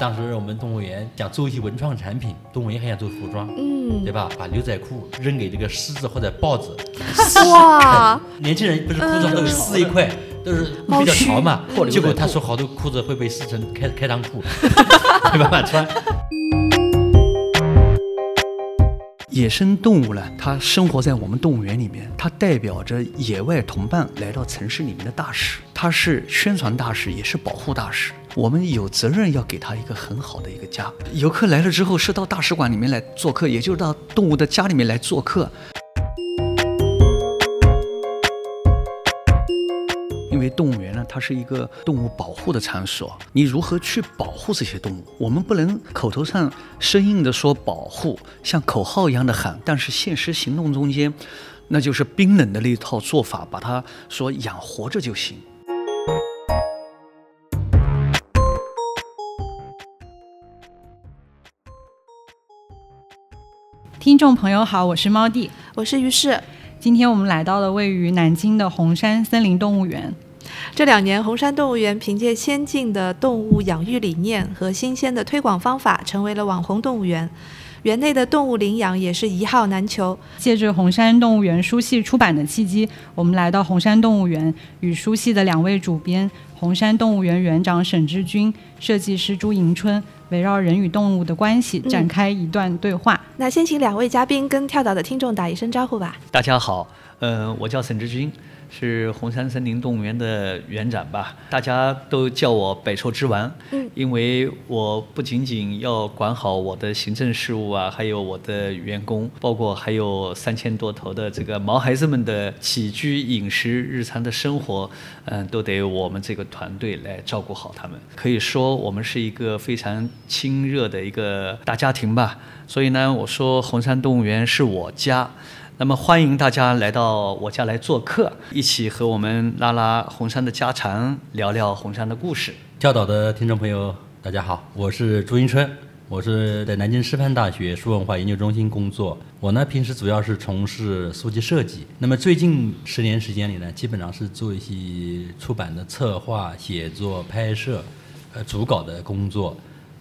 当时我们动物园想做一些文创产品，动物园还想做服装，嗯对，吧？把牛仔裤扔给这个狮子或者豹子，哇，年轻人不是裤子都有撕一块，都是比较潮嘛。结果他说好多裤子会被撕成开开裆裤，没办法穿。野生动物呢，它生活在我们动物园里面，它代表着野外同伴来到城市里面的大使，它是宣传大使，也是保护大使。我们有责任要给他一个很好的一个家。游客来了之后，是到大使馆里面来做客，也就是到动物的家里面来做客。因为动物园呢，它是一个动物保护的场所，你如何去保护这些动物？我们不能口头上生硬的说保护，像口号一样的喊，但是现实行动中间，那就是冰冷的那一套做法，把它说养活着就行。听众朋友好，我是猫弟。我是于适。今天我们来到了位于南京的红山森林动物园。这两年，红山动物园凭借先进的动物养育理念和新鲜的推广方法，成为了网红动物园。园内的动物领养也是一号难求。借着红山动物园书系出版的契机，我们来到红山动物园，与书系的两位主编红山动物园园长沈志军、设计师朱迎春，围绕人与动物的关系嗯展开一段对话。那先请两位嘉宾跟跳岛的听众打一声招呼吧。大家好，呃，我叫沈志军，是红山森林动物园的园长吧，大家都叫我百兽之王。嗯因为我不仅仅要管好我的行政事务啊，还有我的员工，包括还有三千多头的这个毛孩子们的起居饮食、日常的生活，嗯、都得我们这个团队来照顾好他们。可以说，我们是一个非常亲热的一个大家庭吧。所以呢，我说红山动物园是我家。那么欢迎大家来到我家来做客，一起和我们拉拉红山的家常，聊聊红山的故事。教导的听众朋友，大家好，我是朱迎春，我是在南京师范大学书文化研究中心工作。我呢平时主要是从事书籍设计，那么最近十年时间里呢，基本上是做一些出版的策划、写作、拍摄，呃主稿的工作。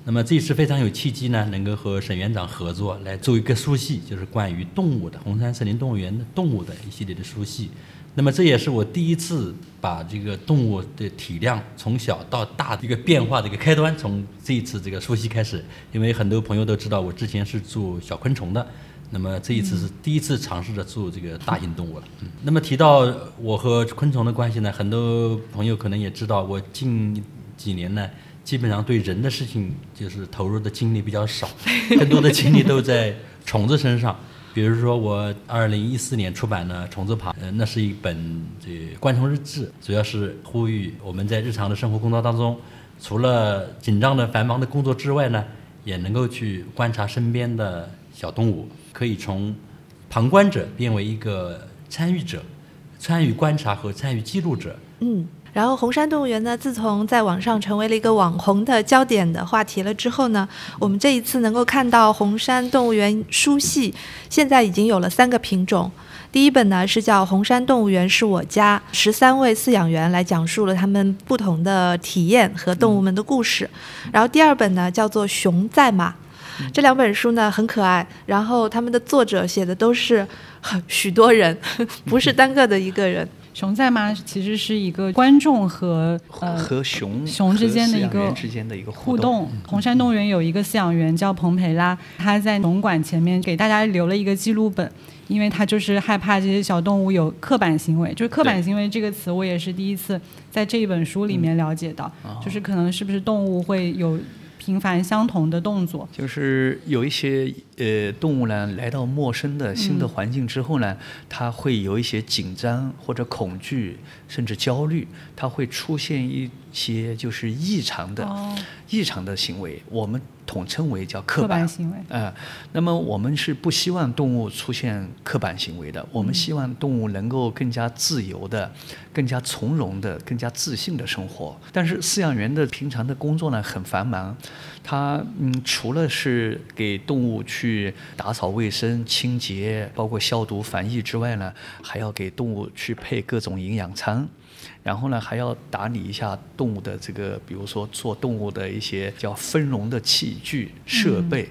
那么这次非常有契机呢，能够和沈园长合作来做一个书系，就是关于动物的红山森林动物园的动物的一系列的书系。那么这也是我第一次把这个动物的体量从小到大的一个变化的一个开端，从这一次这个书系开始。因为很多朋友都知道，我之前是做小昆虫的，那么这一次是第一次尝试着做这个大型动物了。嗯，那么提到我和昆虫的关系呢，很多朋友可能也知道，我近几年呢。基本上对人的事情就是投入的精力比较少，更多的精力都在虫子身上。比如说，我二零一四年出版的《虫子爬》，呃，那是一本这观虫日志，主要是呼吁我们在日常的生活工作当中，除了紧张的繁忙的工作之外呢，也能够去观察身边的小动物，可以从旁观者变为一个参与者，参与观察和参与记录者。嗯。然后红山动物园呢，自从在网上成为了一个网红的焦点的话题了之后呢，我们这一次能够看到红山动物园书系，现在已经有了三个品种。第一本呢是叫《红山动物园是我家》，十三位饲养员来讲述了他们不同的体验和动物们的故事。然后第二本呢叫做《熊在马》，这两本书呢很可爱，然后他们的作者写的都是许多人，不是单个的一个人。熊在吗？其实是一个观众和呃和熊熊之间的一个之间的一个互动。动。红山动物园有一个饲养员叫彭培拉，他在农馆前面给大家留了一个记录本，因为他就是害怕这些小动物有刻板行为。就是刻板行为这个词，我也是第一次在这一本书里面了解到，就是可能是不是动物会有频繁相同的动作。就是有一些呃动物呢，来到陌生的新的环境之后呢，它会有一些紧张或者恐惧，甚至焦虑，它会出现一些就是异常的、哦。异常的行为，我们统称为叫刻板。行为。嗯、那么我们是不希望动物出现刻板行为的，我们希望动物能够更加自由的、更加从容的、更加自信的生活。但是饲养员的平常的工作呢很繁忙，他嗯除了是给动物去打扫卫生、清洁，包括消毒、防疫之外呢，还要给动物去配各种营养餐。然后呢还要打理一下动物的这个，比如说做动物的一些叫分笼的器具设备。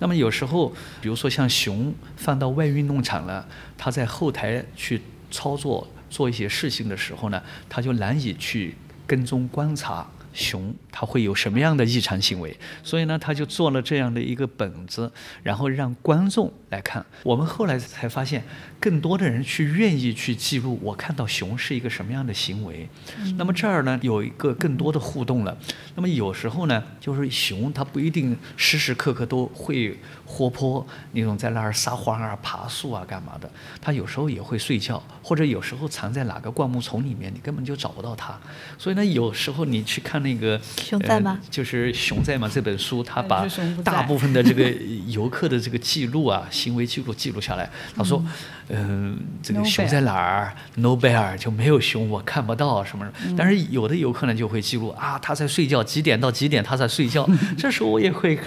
那么有时候，比如说像熊放到外运动场了，它在后台去操作做一些事情的时候呢，它就难以去跟踪观察。熊它会有什么样的异常行为？所以呢，他就做了这样的一个本子，然后让观众来看。我们后来才发现，更多的人去愿意去记录我看到熊是一个什么样的行为。那么这儿呢，有一个更多的互动了。那么有时候呢，就是熊它不一定时时刻刻都会活泼，那种在那儿撒欢啊、爬树啊、干嘛的。它有时候也会睡觉，或者有时候藏在哪个灌木丛里面，你根本就找不到它。所以呢，有时候你去看那个熊在吗呃就是《熊在吗》这本书，它把 大部分的这个游客的这个记录啊、行为记录记录下来。他说，嗯、这个熊在哪儿？No bear 就没有熊，我看不到什么什么。但是有的游客呢就会记录啊，他在睡觉，几点到几点他在睡觉。这时候我也会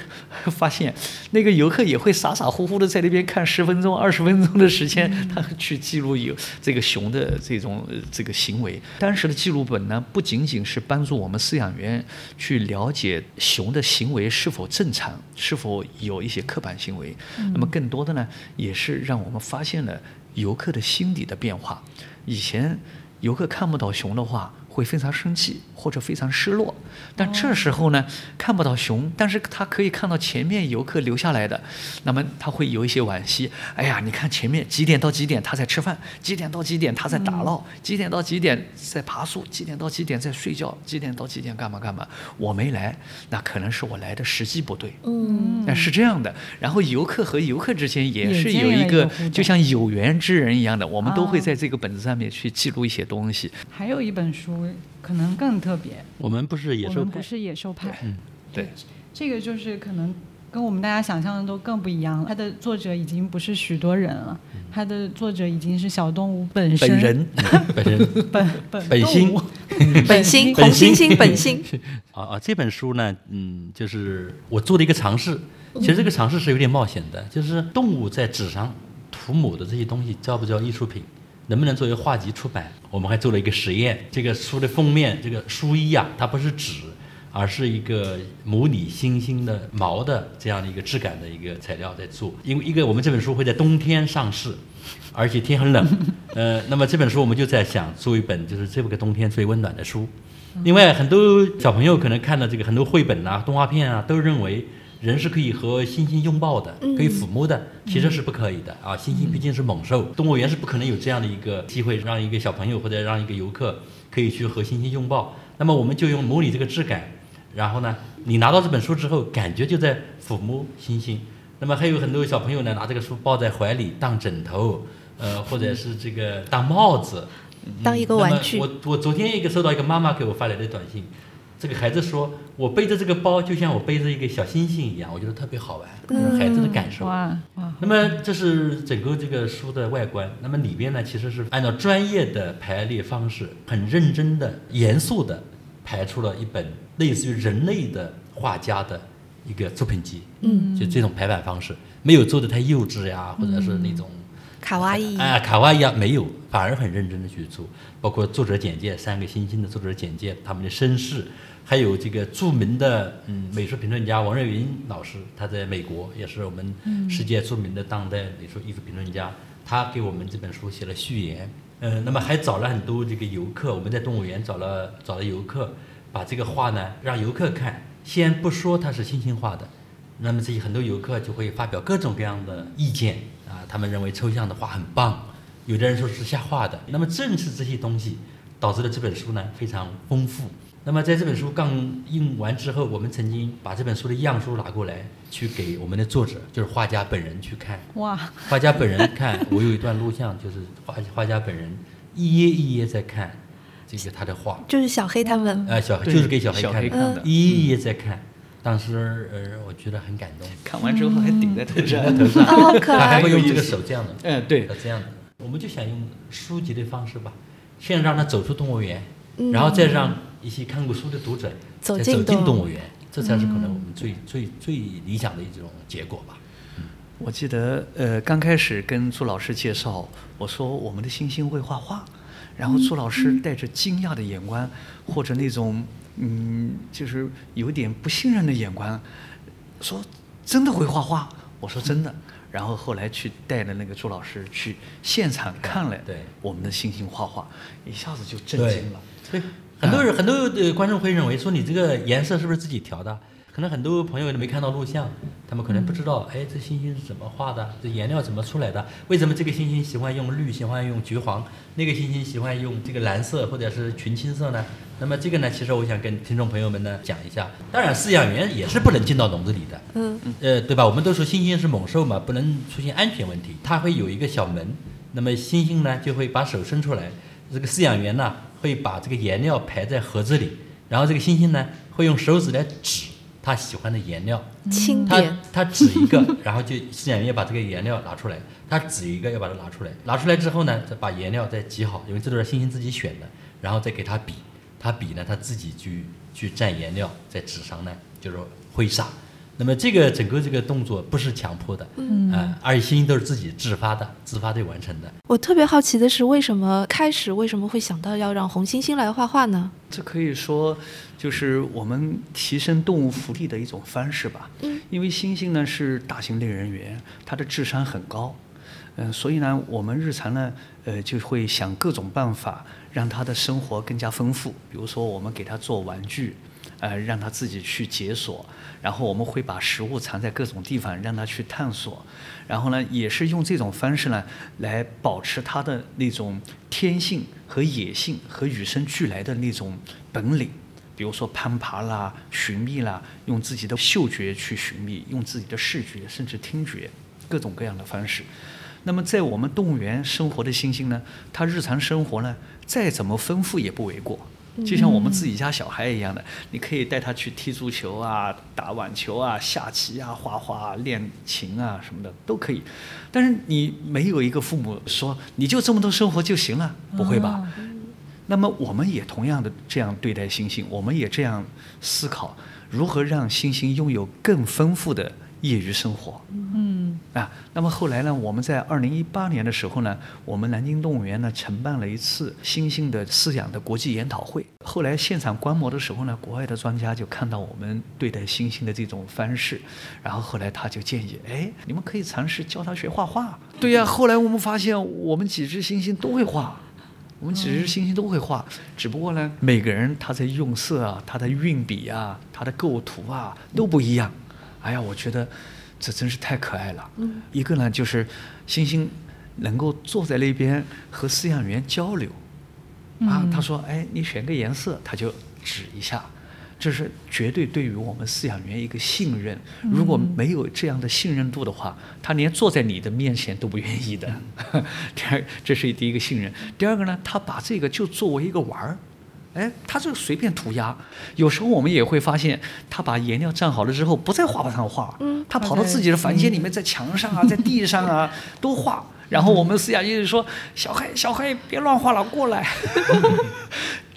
发现，那个游客也会傻傻乎乎的在那边看十分钟、二十分钟的时间，他去记录有这个熊的这种呃这个行为。当时的记录本呢，不仅仅是帮助我们饲养员去了解熊的行为是否正常，是否有一些刻板行为，那么更多的呢，也是让我们发现了游客的心理的变化。以前游客看不到熊的话，会非常生气或者非常失落。但这时候呢，看不到熊，但是他可以看到前面游客留下来的，那么他会有一些惋惜。哎呀，你看前面几点到几点他在吃饭，几点到几点他在打闹，几点到几点在爬树，几点到几点在睡觉，几点到几点干嘛干嘛。我没来，那可能是我来的时机不对。嗯，那是这样的，然后游客和游客之间也是有一个就像有缘之人一样的，我们都会哦在这个本子上面去记录一些东西。还有一本书可能更特别，我们不是野兽派。我们不，是野兽派，嗯，对，这个就是可能跟我们大家想象的都更不一样了。它的作者已经不是许多人了，它的作者已经是小动物本身。本人。本人本本本心本心。本红猩心猩本心，啊啊，这本书呢，嗯，就是我做的一个尝试。其实这个尝试是有点冒险的，就是动物在纸上涂抹的这些东西叫不叫艺术品，能不能作为画集出版？我们还做了一个实验。这个书的封面，这个书衣啊，它不是纸，而是一个模拟猩猩的毛的这样的一个质感的一个材料在做。因为一个我们这本书会在冬天上市，而且天很冷，呃，那么这本书我们就在想做一本就是这个冬天最温暖的书。另外，很多小朋友可能看到这个很多绘本啊、动画片啊，都认为人是可以和猩猩拥抱的，可以抚摸的，其实是不可以的啊！猩猩毕竟是猛兽，动物园是不可能有这样的。一个机会，让一个小朋友或者让一个游客可以去和猩猩拥抱。那么我们就用模拟这个质感，然后呢，你拿到这本书之后，感觉就在抚摸猩猩。那么还有很多小朋友呢，拿这个书抱在怀里当枕头，呃，或者是这个当帽子。当一个玩具我我昨天一个收到一个妈妈给我发来的。短信，这个孩子说，我背着这个包就像我背着一个小星星一样，我觉得特别好玩，就是孩子的感受。哇哇，那么这是整个这个书的外观，那么里边呢其实是按照专业的排列方式，很认真的、严肃的排出了一本类似于人类的画家的一个作品集。嗯，就这种排版方式，没有做的太幼稚呀，或者是那种。卡哇伊，啊，卡哇伊啊，没有，反而很认真的去做，包括作者简介，三个星星的作者简介，他们的身世，还有这个著名的嗯美术评论家王瑞云老师，他在美国也是我们世界著名的当代美术艺术评论家，他给我们这本书写了序言，呃，那么还找了很多这个游客，我们在动物园找了找了游客，把这个画呢让游客看，先不说它是星星画的，那么这些很多游客就会发表各种各样的意见啊，他们认为抽象的画很棒，有的人说是瞎画的。那么正是这些东西导致了这本书呢非常丰富。那么在这本书刚印完之后，我们曾经把这本书的样书拿过来，去给我们的作者，就是画家本人去看。哇，画家本人看，我有一段录像，就是画画家本人一页一页在看这些他的画，就是小黑他们，呃，小黑就是给小黑看的，黑看的一页一页在看。当时呃，我觉得很感动。看完之后还顶在头上。在头上，哦好可爱他还会用这个手这样的，嗯，对，这样的。我们就想用书籍的方式吧，先让他走出动物园，嗯然后再让一些看过书的读者走进再走进动物动物园，这才是可能我们最最最理想的一种结果吧。我记得呃，刚开始跟朱老师介绍，我说我们的星星会画画，然后朱老师带着惊讶的眼光，或者那种嗯，就是有点不信任的眼光，说真的会画画？我说真的。然后后来去带着那个朱老师去现场看了对我们的星星画画，一下子就震惊了。对，很多人很多的观众会认为说你这个颜色是不是自己调的？可能很多朋友没看到录像，他们可能不知道，哎，这星星是怎么画的？这颜料怎么出来的？为什么这个星星喜欢用绿，喜欢用橘黄，那个星星喜欢用这个蓝色或者是群青色呢？那么这个呢，其实我想跟听众朋友们呢讲一下。当然，饲养员也是不能进到笼子里的，嗯。呃，对吧？我们都说猩猩是猛兽嘛，不能出现安全问题。它会有一个小门，那么猩猩呢就会把手伸出来，这个饲养员呢会把这个颜料排在盒子里，然后这个猩猩呢会用手指来指它喜欢的颜料，轻点，它指一个，然后就饲养员要把这个颜料拿出来，它指一个要把它拿出来，拿出来之后呢，再把颜料再挤好，因为这都是猩猩自己选的，然后再给它比，它比呢，他自己去去蘸颜料在纸上呢，就是挥洒。那么这个整个这个动作不是强迫的，嗯，呃，而且猩猩都是自己自发的，自发地完成的。我特别好奇的是，为什么开始为什么会想到要让红猩猩来画画呢？这可以说就是我们提升动物福利的一种方式吧。嗯，因为猩猩呢是大型类人猿，它的智商很高，嗯、所以呢，我们日常呢，呃，就会想各种办法让他的生活更加丰富。比如说，我们给他做玩具，呃，让他自己去解锁，然后我们会把食物藏在各种地方，让他去探索。然后呢，也是用这种方式呢，来保持他的那种天性和野性和与生俱来的那种本领。比如说攀爬啦、寻觅啦，用自己的嗅觉去寻觅，用自己的视觉甚至听觉，各种各样的方式。那么在我们动物园生活的猩猩呢，它日常生活呢，再怎么丰富也不为过。就像我们自己家小孩一样的，你可以带他去踢足球啊、打网球啊、下棋啊、画画、啊、练琴啊什么的都可以。但是你没有一个父母说你就这么多生活就行了，不会吧？那么我们也同样的这样对待星星，我们也这样思考如何让星星拥有更丰富的业余生活。嗯啊，那么后来呢，我们在二零一八年的时候呢，我们南京动物园呢承办了一次猩猩的饲养的国际研讨会。后来现场观摩的时候呢，国外的专家就看到我们对待猩猩的这种方式，然后后来他就建议，哎，你们可以尝试教他学画画。对呀、后来我们发现，我们几只猩猩都会画。我们几只猩猩都会画，只不过呢，每个人他在用色啊，他的运笔啊，他的构图啊都不一样。哎呀，我觉得这真是太可爱了。嗯，一个呢就是星星能够坐在那边和饲养员交流，啊，嗯他说，哎，你选个颜色，他就指一下。这是绝对对于我们饲养员一个信任。如果没有这样的信任度的话，他连坐在你的面前都不愿意的。第二，这是第一个信任。第二个呢，他把这个就作为一个玩儿。哎，他这个随便涂鸦，有时候我们也会发现，他把颜料蘸好了之后，不在画板上画，嗯他跑到自己的房间里面，在墙上啊，在地上啊 都画。然后我们饲养员就说：“小黑，小黑，别乱画了，过来。”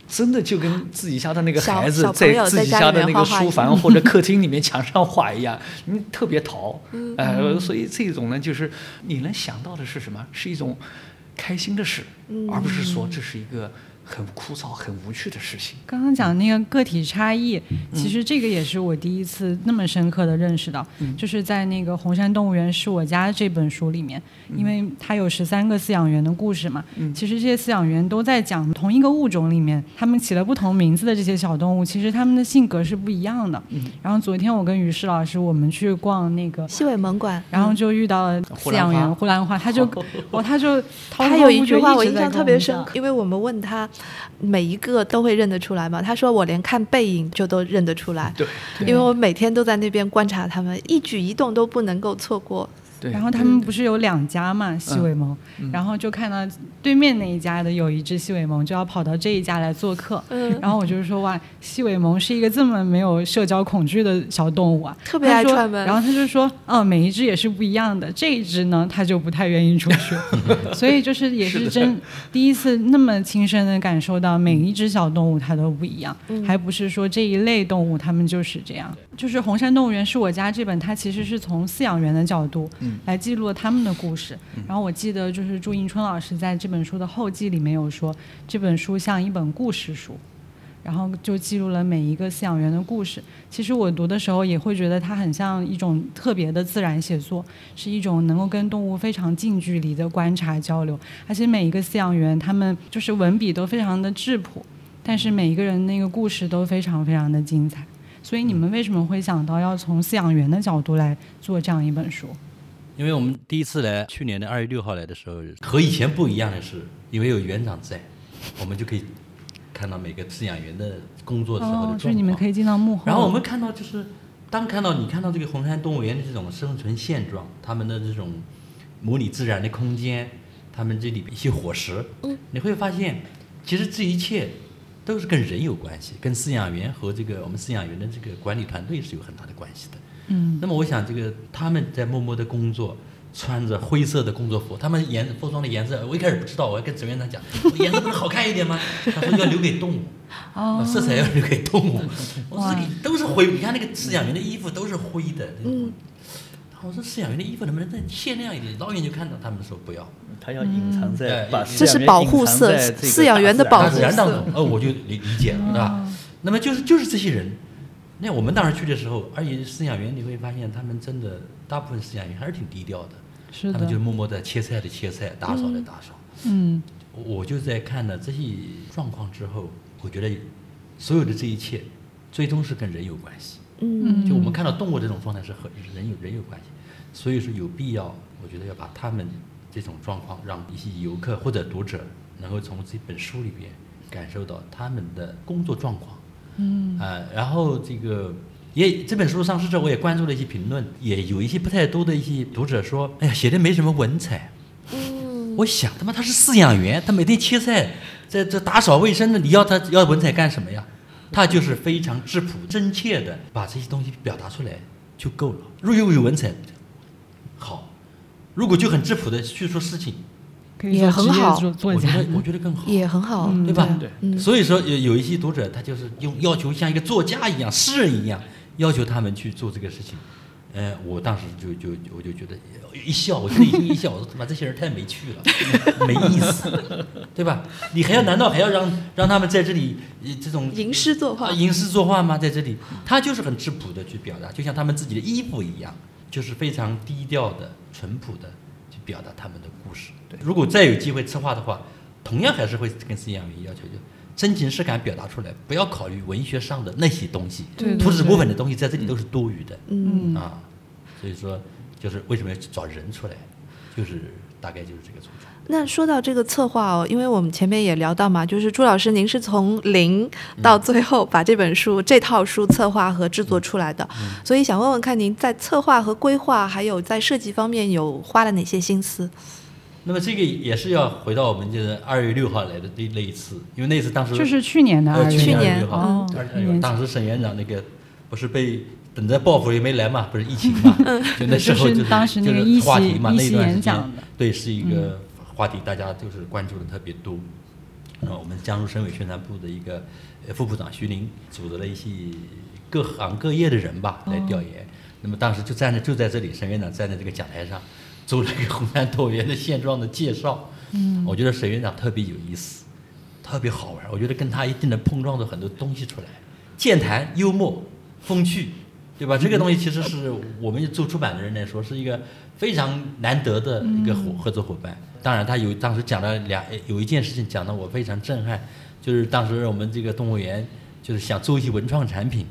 真的就跟自己家的那个孩子在自己家的那个书房或者客厅里面墙上画一样，你特别淘。嗯呃，所以这种呢，就是你能想到的是什么？是一种开心的事，嗯而不是说这是一个很枯燥、很无趣的事情。刚刚讲那个个体差异，其实这个也是我第一次那么深刻的认识到，就是在那个《红山动物园是我家》这本书里面，因为它有十三个饲养员的故事嘛，其实这些饲养员都在讲同一个物种里面，他们起了不同名字的这些小动物，其实他们的性格是不一样的。然后昨天我跟于适老师我们去逛那个。西尾萌馆，然后就遇到了饲养员呼兰花，他就 哦，他就他有一句话我印象特别深刻，因为我们问他每一个都会认得出来吗，他说我连看背影就都认得出来，对因为我每天都在那边观察他们，一举一动都不能够错过。对然后他们不是有两家嘛，细尾蒙，然后就看到对面那一家的有一只细尾蒙，就要跑到这一家来做客。嗯。然后我就说哇，细尾蒙是一个这么没有社交恐惧的小动物啊，特别爱他说串门。然后他就说，嗯，每一只也是不一样的，这一只呢，他就不太愿意出去，所以就是也是真第一次那么亲身的感受到每一只小动物它都不一样，嗯。还不是说这一类动物它们就是这样。就是《红山动物园是我家》这本，它其实是从饲养员的角度来记录了他们的故事。然后我记得就是朱迎春老师在这本书的后记里面有说，这本书像一本故事书。然后就记录了每一个饲养员的故事。其实我读的时候也会觉得它很像一种特别的自然写作，是一种能够跟动物非常近距离的观察交流。而且每一个饲养员他们就是文笔都非常的质朴，但是每一个人那个故事都非常非常的精彩。所以你们为什么会想到要从饲养员的角度来做这样一本书？因为我们第一次来，去年的二月六号来的时候，和以前不一样的是，因为有园长在，我们就可以。看到每个饲养员的工作时候的状况，就是你们可以进到幕后。然后我们看到，就是当看到你看到这个红山动物园的这种生存现状，他们的这种模拟自然的空间，他们这里一些伙食，嗯，你会发现，其实这一切都是跟人有关系，跟饲养员和这个我们饲养员的这个管理团队是有很大的关系的。嗯，那么我想，这个他们在默默的工作。穿着灰色的工作服，他们颜服装的颜色，我一开始不知道，我要跟职员长讲，颜色不是好看一点吗？他说要留给动物，哦色彩要留给动物。我说都是灰，你看那个饲养员的衣服都是灰的。嗯，我说饲养员的衣服能不能再限量一点？老远就看到，他们说不要，他要隐藏在，这是保护色，饲养员的保护色。哦，我就理理解了，对吧？那么就是就是这些人，那我们当时去的时候，而且饲养员你会发现，他们真的。大部分饲养员还是挺低调的，是他们就默默的切菜的切菜，打扫的打扫。嗯，我就在看了这些状况之后，我觉得所有的这一切，最终是跟人有关系。嗯，就我们看到动物这种状态是和人有人有关系，所以说有必要，我觉得要把他们这种状况，让一些游客或者读者能够从这本书里边感受到他们的工作状况。嗯，啊，然后这个。也这本书上市之后，我也关注了一些评论，也有一些不太多的一些读者说：“哎呀，写的没什么文采。”嗯，我想他妈他是饲养员，他每天切菜，在这打扫卫生的，你要他要文采干什么呀？他就是非常质朴、真切的把这些东西表达出来就够了。如果有文采，好；如果就很质朴的叙述事情，也很好。我觉得我觉得更好，也很好，对吧？对。所以说有有一些读者他就是用要求像一个作家一样、诗人一样。要求他们去做这个事情，呃，我当时就就我就觉得一笑，我内心一笑，我说他妈这些人太没趣了，没意思，对吧？你还要难道还要让让他们在这里这种吟诗作画吟诗作画吗？在这里，他就是很质朴的去表达，就像他们自己的衣服一样，就是非常低调的、淳朴的去表达他们的故事。对，如果再有机会策划的话，同样还是会跟饲养员要求就。真情实感表达出来，不要考虑文学上的那些东西，对图纸部分的东西在这里都是多余的。嗯啊，所以说就是为什么要找人出来，就是大概就是这个初衷。那说到这个策划哦，因为我们前面也聊到嘛，就是朱老师您是从零到最后把这本书这套书策划和制作出来的，所以想问问看您在策划和规划还有在设计方面有花了哪些心思？那么这个也是要回到我们就是二月六号来的那那一次，因为那次当时就是去年的二月六号，当时沈院长那个不是被等着报复也没来嘛，不是疫情嘛，就那 时候就是就是话题嘛，那一段时间对是一个话题，大家就是关注的特别多。那我们江苏省委宣传部的一个副部长徐林组织了一些各行各业的人吧来调研，那么当时就站在就在这里，沈院长站在这个讲台上。做了一个红山动物园的现状的介绍，嗯，我觉得沈院长特别有意思，特别好玩。我觉得跟他一定能碰撞出很多东西出来，健谈、幽默、风趣，对吧？这个东西其实是我们做出版的人来说是一个非常难得的一个合合作伙伴。当然，他有当时讲了两有一件事情讲的我非常震撼，就是当时我们这个动物园就是想做一些文创产品，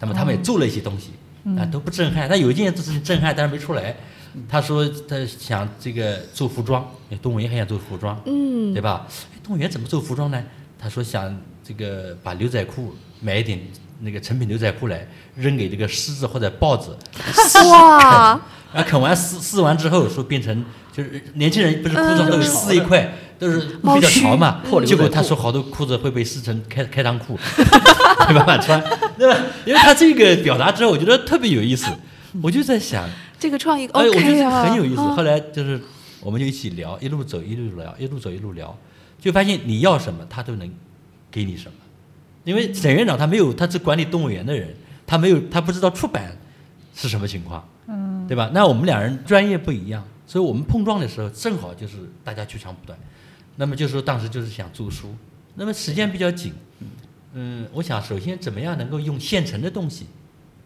那么他们也做了一些东西，啊都不震撼。但有一件事情震撼，但是没出来。他说他想这个做服装，动物园还想做服装，嗯，对吧？动物园怎么做服装呢？他说想这个把牛仔裤买一点那个成品牛仔裤来扔给这个狮子或者豹子，哇！然后 啃完撕撕完之后说变成就是年轻人不是裤子都有撕一块都是比较潮嘛，结果他说好多裤子会被撕成开开裆裤，没办法穿，对吧？因为他这个表达之后，我觉得特别有意思，我就在想。这个创意哎，我觉得很有意思。后来就是，我们就一起聊，一路走一路聊，一路走一路聊，就发现你要什么，他都能给你什么。因为沈院长他没有，他是管理动物园的人，他没有，他不知道出版是什么情况。嗯，对吧？那我们两人专业不一样，所以我们碰撞的时候正好就是大家取长补短。那么就是说当时就是想做书，那么时间比较紧，嗯，我想首先怎么样能够用现成的东西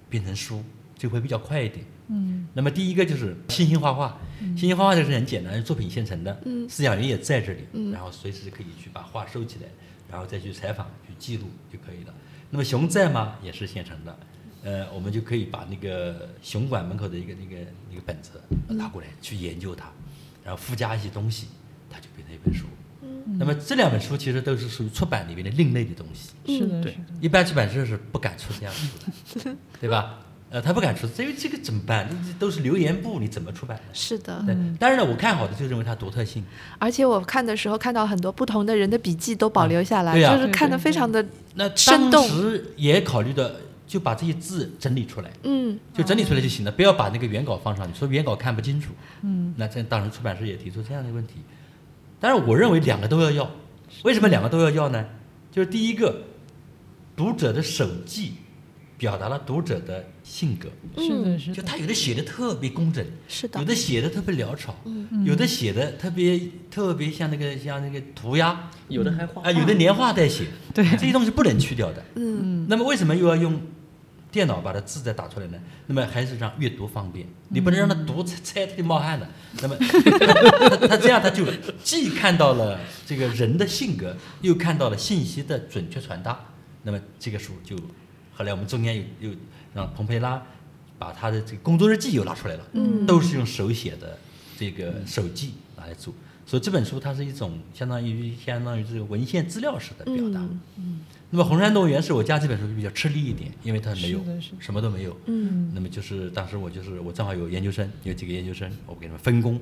变成书，就会比较快一点。嗯，那么第一个就是星星画画，星星画画这是很简单，作品现成的，嗯饲养员也在这里，嗯然后随时可以去把画收起来，然后再去采访去记录就可以了。那么熊在吗？也是现成的，呃，我们就可以把那个熊馆门口的一个那个那个本子拿过来去研究它，然后附加一些东西，它就变成一本书。嗯那么这两本书其实都是属于出版里面的另类的东西，是的，对。一般出版社是不敢出这样的书的，对吧？呃，他不敢出，因为这个怎么办？这都是留言簿，你怎么出版呢？是的，对，当然了，我看好的就认为它独特性，而且我看的时候看到很多不同的人的笔记都保留下来，就是看的非常的那当生动时也考虑的，就把这些字整理出来，嗯就整理出来就行了，不要把那个原稿放上去，说原稿看不清楚。嗯，那这当时出版社也提出这样的问题，但是我认为两个都要要，为什么两个都要要呢？就是第一个，读者的手记表达了读者的性格，是的，是的。就他有的写的特别工整，是的有，的写的特别潦草，嗯有的写的特别特别像那个像那个涂鸦有的还画啊，有的连画带写，对这些东西不能去掉的。嗯那么为什么又要用电脑把它字再打出来呢？那么还是让阅读方便，你不能让他读猜猜他就冒汗了。那么 他他这样他就既看到了这个人的性格，又看到了信息的准确传达。那么这个书就后来我们中间又又让蓬佩拉把他的这个工作日记又拿出来了，嗯都是用手写的这个手记拿来做。所以这本书它是一种相当于相当于这个文献资料式的表达。嗯那么红山动物园是我家这本书就比较吃力一点，因为它没有什么都没有。嗯那么就是当时我就是我正好有研究生，有几个研究生，我给他们分工，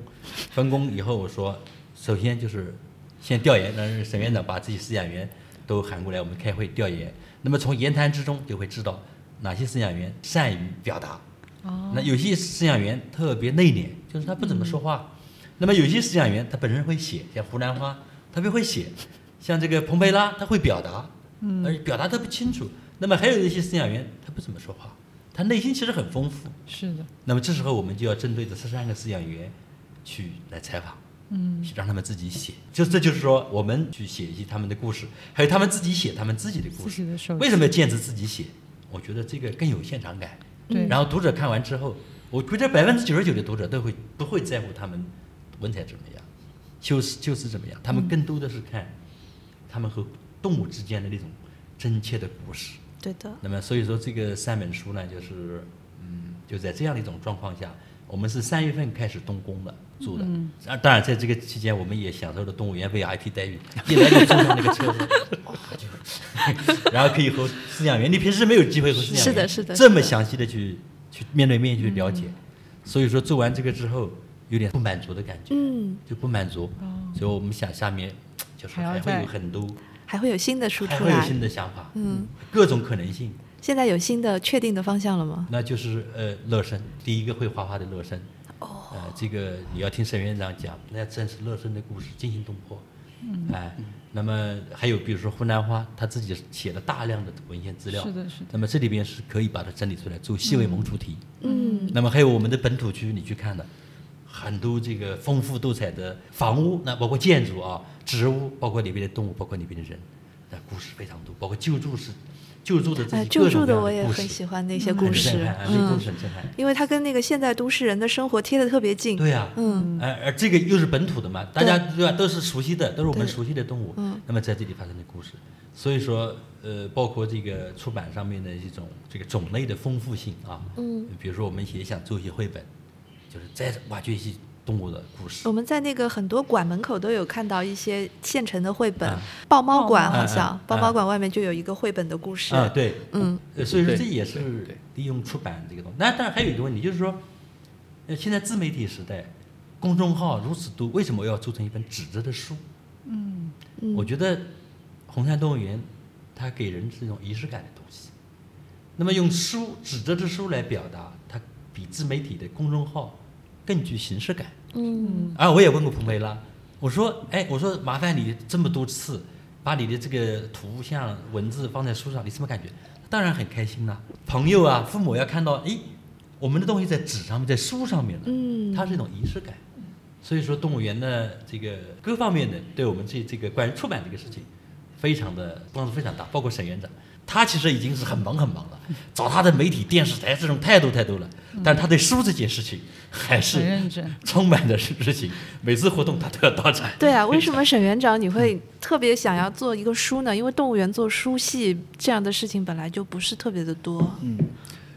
分工以后我说，首先就是先调研，让沈院长把自己饲养员都喊过来，我们开会调研。那么从言谈之中就会知道哪些饲养员善于表达，哦，那有些饲养员特别内敛，就是他不怎么说话。那么有些饲养员他本身会写，像湖南花特别会写，像这个蓬佩拉他会表达，嗯而且表达特别清楚。那么还有一些饲养员他不怎么说话，他内心其实很丰富。是的，那么这时候我们就要针对这十三个饲养员去来采访，嗯，让他们自己写。就这就是说，我们去写一些他们的故事，还有他们自己写他们自己的故事。为什么要坚持自己写？我觉得这个更有现场感。对，然后读者看完之后，我觉得百分之九十九的读者都会不会在乎他们文采怎么样，修饰修饰怎么样，他们更多的是看他们和动物之间的那种真切的故事。对的，那么所以说这个三本书呢，就是嗯，就在这样的一种状况下，我们是三月份开始动工的做的。嗯啊，当然在这个期间，我们也享受了动物园 VIP 待遇，一来就坐上那个车子，哇 就然后可以和饲养员，你平时没有机会和饲养员是的是的这么详细的去去面对面去了解。所以说做完这个之后，有点不满足的感觉，嗯，就不满足。所以我们想下面就是还会有很多，还会有新的输出还会有新。的想法，嗯，各种可能性。现在有新的确定的方向了吗？那就是呃乐生，第一个会画画的乐生。哦，呃，这个你要听沈院长讲，那真是乐生的故事，惊心动魄。嗯，哎，那么还有比如说湖南花，他自己写了大量的文献资料。是的是的那么这里边是可以把它整理出来做细微萌主题。嗯那么还有我们的本土区，你去看的，很多这个丰富多彩的房屋，那包括建筑啊、植物，包括里边的动物，包括里边的人，那故事非常多，包括救助是救助的这哎，些救助的我也很喜欢那些故事。因为它跟那个现代都市人的生活贴得特别近。对呀、嗯而而这个又是本土的嘛，大家对吧？都是熟悉的，都是我们熟悉的动物。嗯那么在这里发生的故事，所以说呃，包括这个出版上面的一种这个种类的丰富性啊，嗯，比如说我们也想做一些绘本，就是再挖掘一些动物的故事我。们在那个很多馆门口都有看到一些现成的绘本啊，豹猫馆好像嗯嗯，豹猫馆外面就有一个绘本的故事。啊，对，嗯，呃，所以说这也是利用出版这个东西。那当然还有一个问题，就是说，呃，现在自媒体时代，公众号如此多，为什么要做成一本纸质的书？嗯，嗯我觉得红山动物园它给人是一种仪式感的东西。那么用书纸质的书来表达，它比自媒体的公众号更具形式感。嗯啊，我也问过蓬佩拉，我说，哎，我说麻烦你这么多次把你的这个图像文字放在书上，你什么感觉？当然很开心啦、朋友啊，父母要看到，哎，我们的东西在纸上面，在书上面了，嗯它是一种仪式感。所以说，动物园的这个各方面的对我们这这个关于出版这个事情，非常的帮助非常大。包括沈园长，他其实已经是很忙很忙了，找他的媒体、电视台这种太多太多了，但他对书这件事情还是很认真充满着热情。每次活动他都要到场。对啊，为什么 沈园长你会特别想要做一个书呢？因为动物园做书系这样的事情本来就不是特别的多，嗯，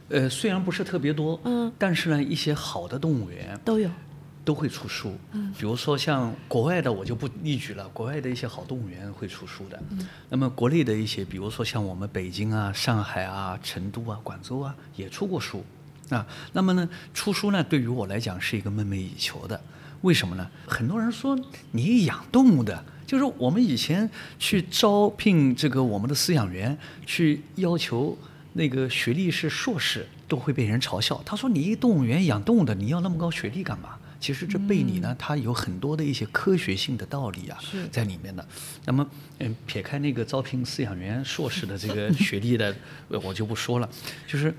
呃，虽然不是特别多，嗯，但是呢，一些好的动物园都有。都会出书，嗯，比如说像国外的我就不例举了，国外的一些好动物园会出书的，嗯，那么国内的一些，比如说像我们北京啊、上海啊、成都啊、广州啊，也出过书，啊，那么呢，出书呢，对于我来讲是一个梦寐以求的，为什么呢？很多人说你养动物的。就是我们以前去招聘这个我们的饲养员，去要求那个学历是硕士，都会被人嘲笑。他说：“你一动物园养动物的，你要那么高学历干嘛？”其实这背里呢，它有很多的一些科学性的道理啊，在里面的。那么，嗯，撇开那个招聘饲养员硕士的这个 学历的，呃我就不说了。就是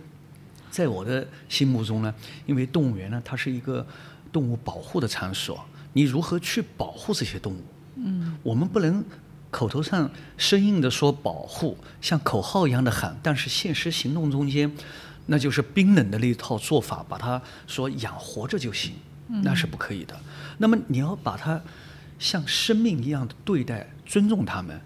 在我的心目中呢，因为动物园呢，它是一个动物保护的场所，你如何去保护这些动物？嗯，我们不能口头上生硬的说保护，像口号一样的喊，但是现实行动中间，那就是冰冷的那一套做法，把它说养活着就行，那是不可以的。那么你要把它像生命一样的对待，尊重它们。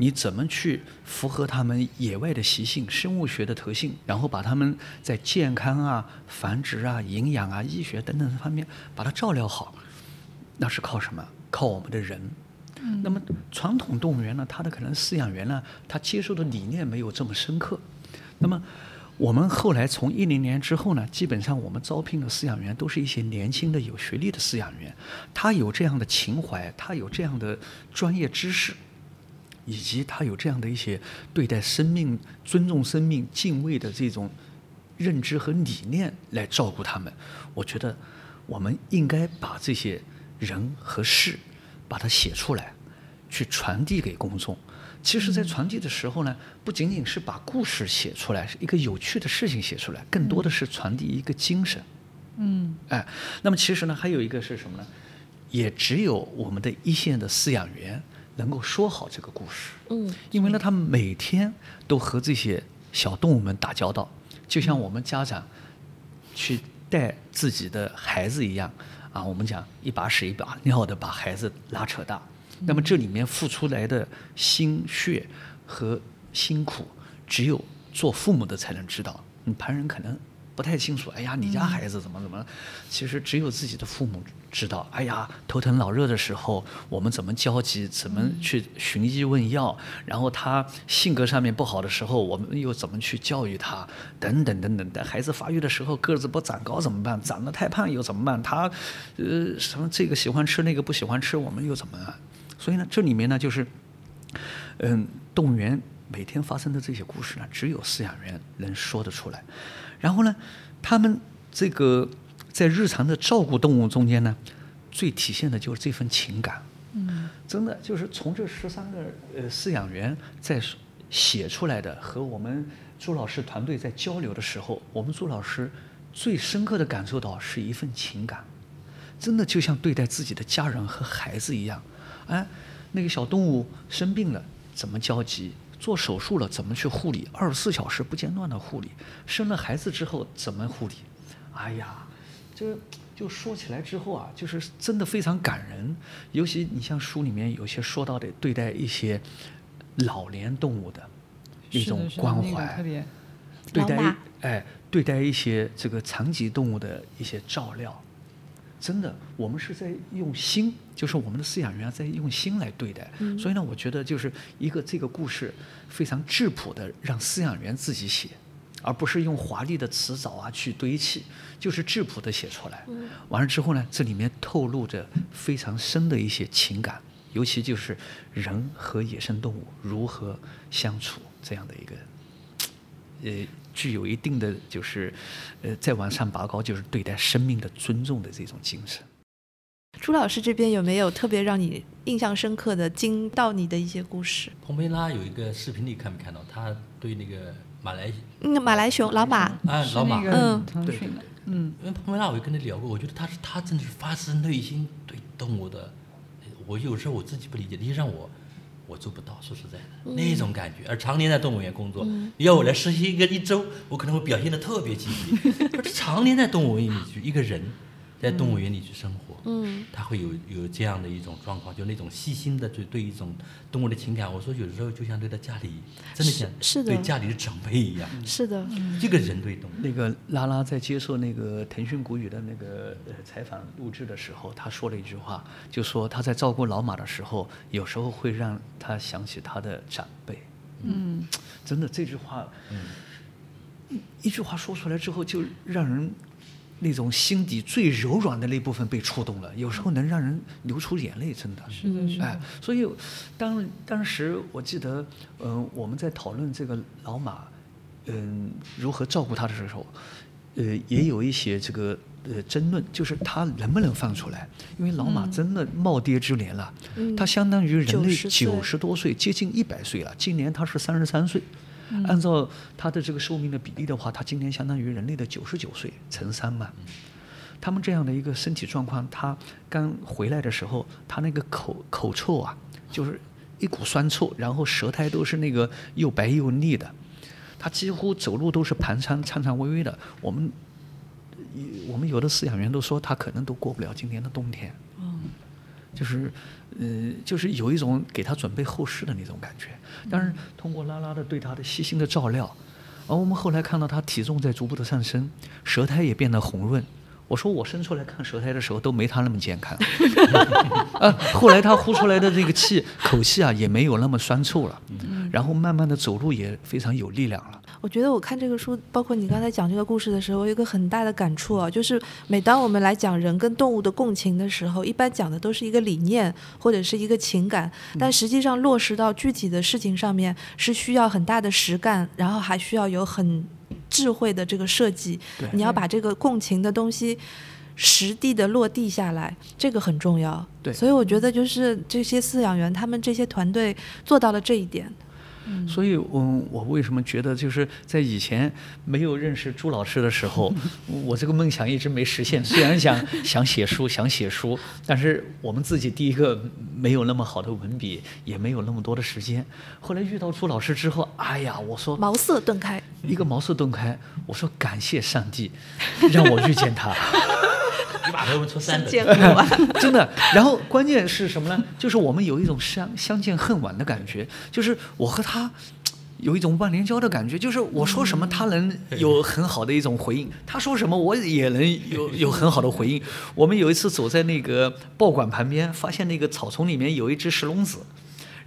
你怎么去符合它们野外的习性、生物学的特性，然后把它们在健康啊、繁殖啊、营养啊、医学等等方面把它照料好，那是靠什么？靠我们的人。那么传统动物园呢，它的可能饲养员呢，他接受的理念没有这么深刻。那么我们后来从一零年之后呢，基本上我们招聘的饲养员都是一些年轻的有学历的饲养员，他有这样的情怀，他有这样的专业知识。以及他有这样的一些对待生命、尊重生命、敬畏的这种认知和理念来照顾他们，我觉得我们应该把这些人和事把它写出来，去传递给公众。其实，在传递的时候呢，不仅仅是把故事写出来，是一个有趣的事情写出来，更多的是传递一个精神。嗯，哎，那么其实呢，还有一个是什么呢？也只有我们的一线的饲养员。能够说好这个故事，嗯，因为呢，他们每天都和这些小动物们打交道，就像我们家长去带自己的孩子一样啊。我们讲一把屎一把尿的把孩子拉扯大，那么这里面付出来的心血和辛苦，只有做父母的才能知道，你旁人可能不太清楚。哎呀，你家孩子怎么怎么？其实只有自己的父母。知道，哎呀，头疼脑热的时候，我们怎么焦急，怎么去寻医问药？然后他性格上面不好的时候，我们又怎么去教育他？等等等等的。孩子发育的时候个子不长高怎么办？长得太胖又怎么办？他，呃，什么这个喜欢吃，那个不喜欢吃，我们又怎么？所以呢，这里面呢，就是，嗯，动物园每天发生的这些故事呢，只有饲养员能说得出来。然后呢，他们这个。在日常的照顾动物中间呢，最体现的就是这份情感。嗯，真的就是从这十三个呃饲养员在写出来的，和我们朱老师团队在交流的时候，我们朱老师最深刻的感受到是一份情感，真的就像对待自己的家人和孩子一样。哎，那个小动物生病了怎么焦急？做手术了怎么去护理？二十四小时不间断的护理。生了孩子之后怎么护理？哎呀！这就说起来之后啊，就是真的非常感人。尤其你像书里面有些说到的，对待一些老年动物的一种关怀，对待哎，对待一些这个残疾动物的一些照料，真的，我们是在用心，就是我们的饲养员在用心来对待。所以呢，我觉得就是一个这个故事非常质朴的，让饲养员自己写。而不是用华丽的辞藻啊去堆砌，就是质朴的写出来。完了之后呢，这里面透露着非常深的一些情感，尤其就是人和野生动物如何相处这样的一个，呃，具有一定的就是呃再往上拔高，就是对待生命的尊重的这种精神。朱老师这边有没有特别让你印象深刻的惊到你的一些故事？蓬佩拉有一个视频，你看没看到？他对那个。马来，嗯，马来熊老马，啊，老马，嗯，对对对，嗯，因为彭维拉我也跟他聊过，我觉得他是他真的是发自内心对动物的，我有时候我自己不理解，你让我我做不到，说实在的、那种感觉。而常年在动物园工作，你要我来实习一个一周，我可能会表现的特别积极。可是常年在动物园里去，一个人在动物园里去生活，嗯，他会有有这样的一种状况，就那种细心的对对一种动物的情感。我说有时候就像对待家里，真的像是是的。对家里的长辈一样，是的，这个人对动物。那个拉拉在接受那个腾讯古语的那个呃采访录制的时候，他说了一句话，就说他在照顾老马的时候，有时候会让他想起他的长辈。嗯，真的这句话，嗯。一句话说出来之后，就让人那种心底最柔软的那部分被触动了，有时候能让人流出眼泪，真的。是的，是哎，，所以当当时我记得，嗯、我们在讨论这个老马，嗯、如何照顾他的时候，呃，也有一些这个呃争论，就是他能不能放出来，因为老马真的耄耋之年了，嗯他相当于人类九十多岁，接近一百岁了，今年他是三十三岁。按照它的这个寿命的比例的话，它今年相当于人类的九十九岁乘三嘛。他们这样的一个身体状况，他刚回来的时候，他那个口口臭啊，就是一股酸臭，然后舌苔都是那个又白又腻的，他几乎走路都是蹒跚、颤颤巍巍的。我们我们有的饲养员都说他可能都过不了今年的冬天。嗯就是，呃，就是有一种给他准备后事的那种感觉。但是，通过拉拉的对他的细心的照料，而我们后来看到他体重在逐步的上升，舌苔也变得红润。我说我生出来看舌苔的时候都没他那么健康，啊，后来他呼出来的这个气口气啊也没有那么酸臭了，然后慢慢的走路也非常有力量了。我觉得我看这个书，包括你刚才讲这个故事的时候，我有一个很大的感触啊，就是每当我们来讲人跟动物的共情的时候，一般讲的都是一个理念或者是一个情感，但实际上落实到具体的事情上面是需要很大的实干，然后还需要有很智慧的这个设计。你要把这个共情的东西。实地的落地下来，这个很重要。对所以我觉得就是这些饲养员，他们这些团队做到了这一点。所以，嗯，我为什么觉得就是在以前没有认识朱老师的时候，我这个梦想一直没实现。虽然想 想写书，想写书，但是我们自己第一个没有那么好的文笔，也没有那么多的时间。后来遇到朱老师之后，哎呀，我说茅塞顿开。一个茅塞顿开，我说感谢上帝，让我遇见他。你把他们出三见本，过啊，真的。然后关键是什么呢？就是我们有一种相相见恨晚的感觉，就是我和他。有一种万年交的感觉，就是我说什么他能有很好的一种回应，他说什么我也能有有很好的回应。我们有一次走在那个报馆旁边，发现那个草丛里面有一只石龙子，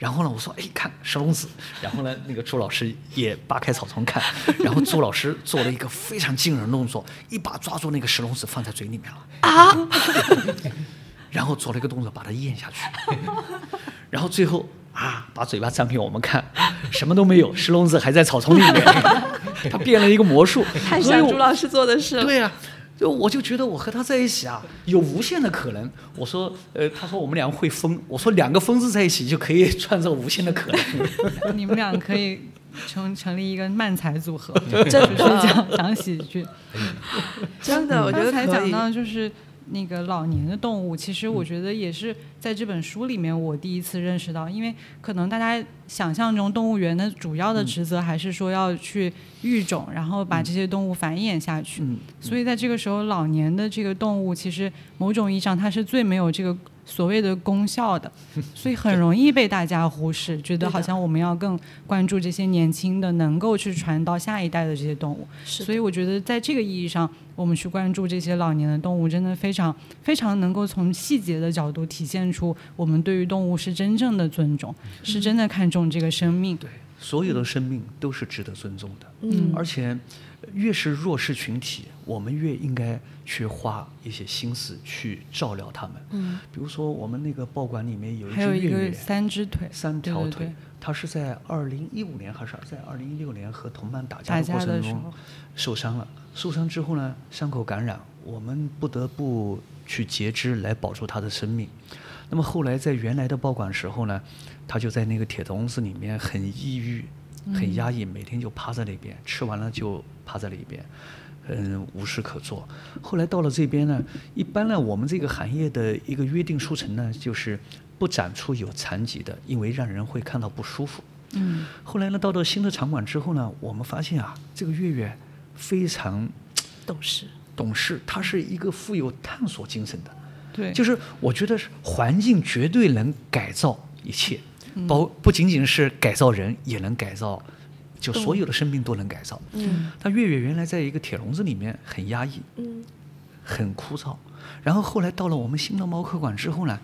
然后呢，我说哎看石龙子，然后呢，那个朱老师也扒开草丛看，然后朱老师做了一个非常惊人的动作，一把抓住那个石龙子放在嘴里面了。啊，然后做了一个动作把它咽下去，然后最后啊，把嘴巴张给我们看，什么都没有，石龙子还在草丛里面，他变了一个魔术，太像朱老师做的事了。对啊。就我就觉得我和他在一起啊，有无限的可能。我说，呃，他说我们两个会疯，我说两个疯子在一起就可以创造无限的可能。你们俩可以成成立一个漫才组合，真就是的讲讲喜剧。真的，我觉得才讲。到就是那个老年的动物，其实我觉得也是在这本书里面我第一次认识到，因为可能大家想象中动物园的主要的职责还是说要去育种，然后把这些动物繁衍下去。嗯，所以在这个时候，老年的这个动物其实某种意义上它是最没有这个所谓的功效的，所以很容易被大家忽视，觉得好像我们要更关注这些年轻的能够去传到下一代的这些动物。是所以我觉得在这个意义上，我们去关注这些老年的动物，真的非常非常能够从细节的角度体现出我们对于动物是真正的尊重，是真的看重这个生命。对，所有的生命都是值得尊重的。嗯而且越是弱势群体，我们越应该去花一些心思去照料他们。嗯，比如说我们那个报馆里面有一只三只腿，三条腿对对对，它是在二零一五年还是在二零一六年和同伴打架的过程中受伤了。受伤之后呢，伤口感染，我们不得不去截肢来保住他的生命。那么后来在原来的报馆时候呢，他就在那个铁笼子里面很抑郁、很压抑，每天就趴在那边，吃完了就趴在那边。嗯，无事可做。后来到了这边呢，一般呢，我们这个行业的一个约定书成呢，就是不展出有残疾的，因为让人会看到不舒服。嗯，后来呢，到了新的场馆之后呢，我们发现啊，这个月月非常懂事。懂事，他是一个富有探索精神的。对，就是我觉得是环境绝对能改造一切，包不仅仅是改造人，也能改造，就所有的生命都能改造。嗯。他月月原来在一个铁笼子里面很压抑，嗯。很枯燥，然后后来到了我们新的猫科馆之后呢，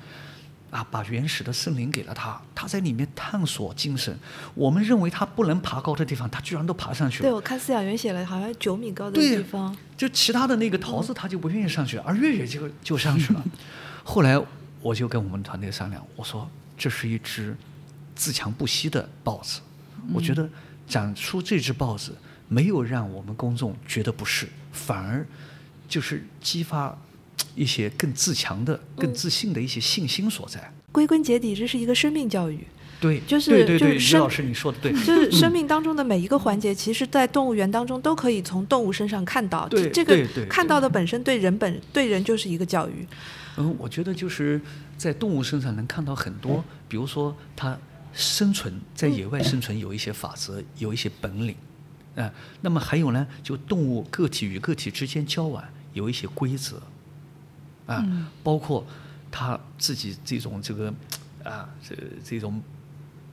啊，把原始的森林给了他，他在里面探索精神。我们认为他不能爬高的地方，他居然都爬上去了对，我看饲养员写了，好像九米高的地方，就其他的那个桃子，他就不愿意上去，而月月就就上去了。后来我就跟我们团队商量，我说这是一只自强不息的豹子，我觉得展出这只豹子没有让我们公众觉得不适，反而就是激发一些更自强的、更自信的一些信心所在。归根结底，这是一个生命教育。对，就是对对对，老师你说的对，就是生命当中的每一个环节，其实，在动物园当中都可以从动物身上看到。对这这个看到的本身对人本对人就是一个教育。嗯，我觉得就是在动物身上能看到很多，比如说它生存在野外生存有一些法则，有一些本领，啊、那么还有呢，就动物个体与个体之间交往有一些规则，啊、包括他自己这种这个啊这这种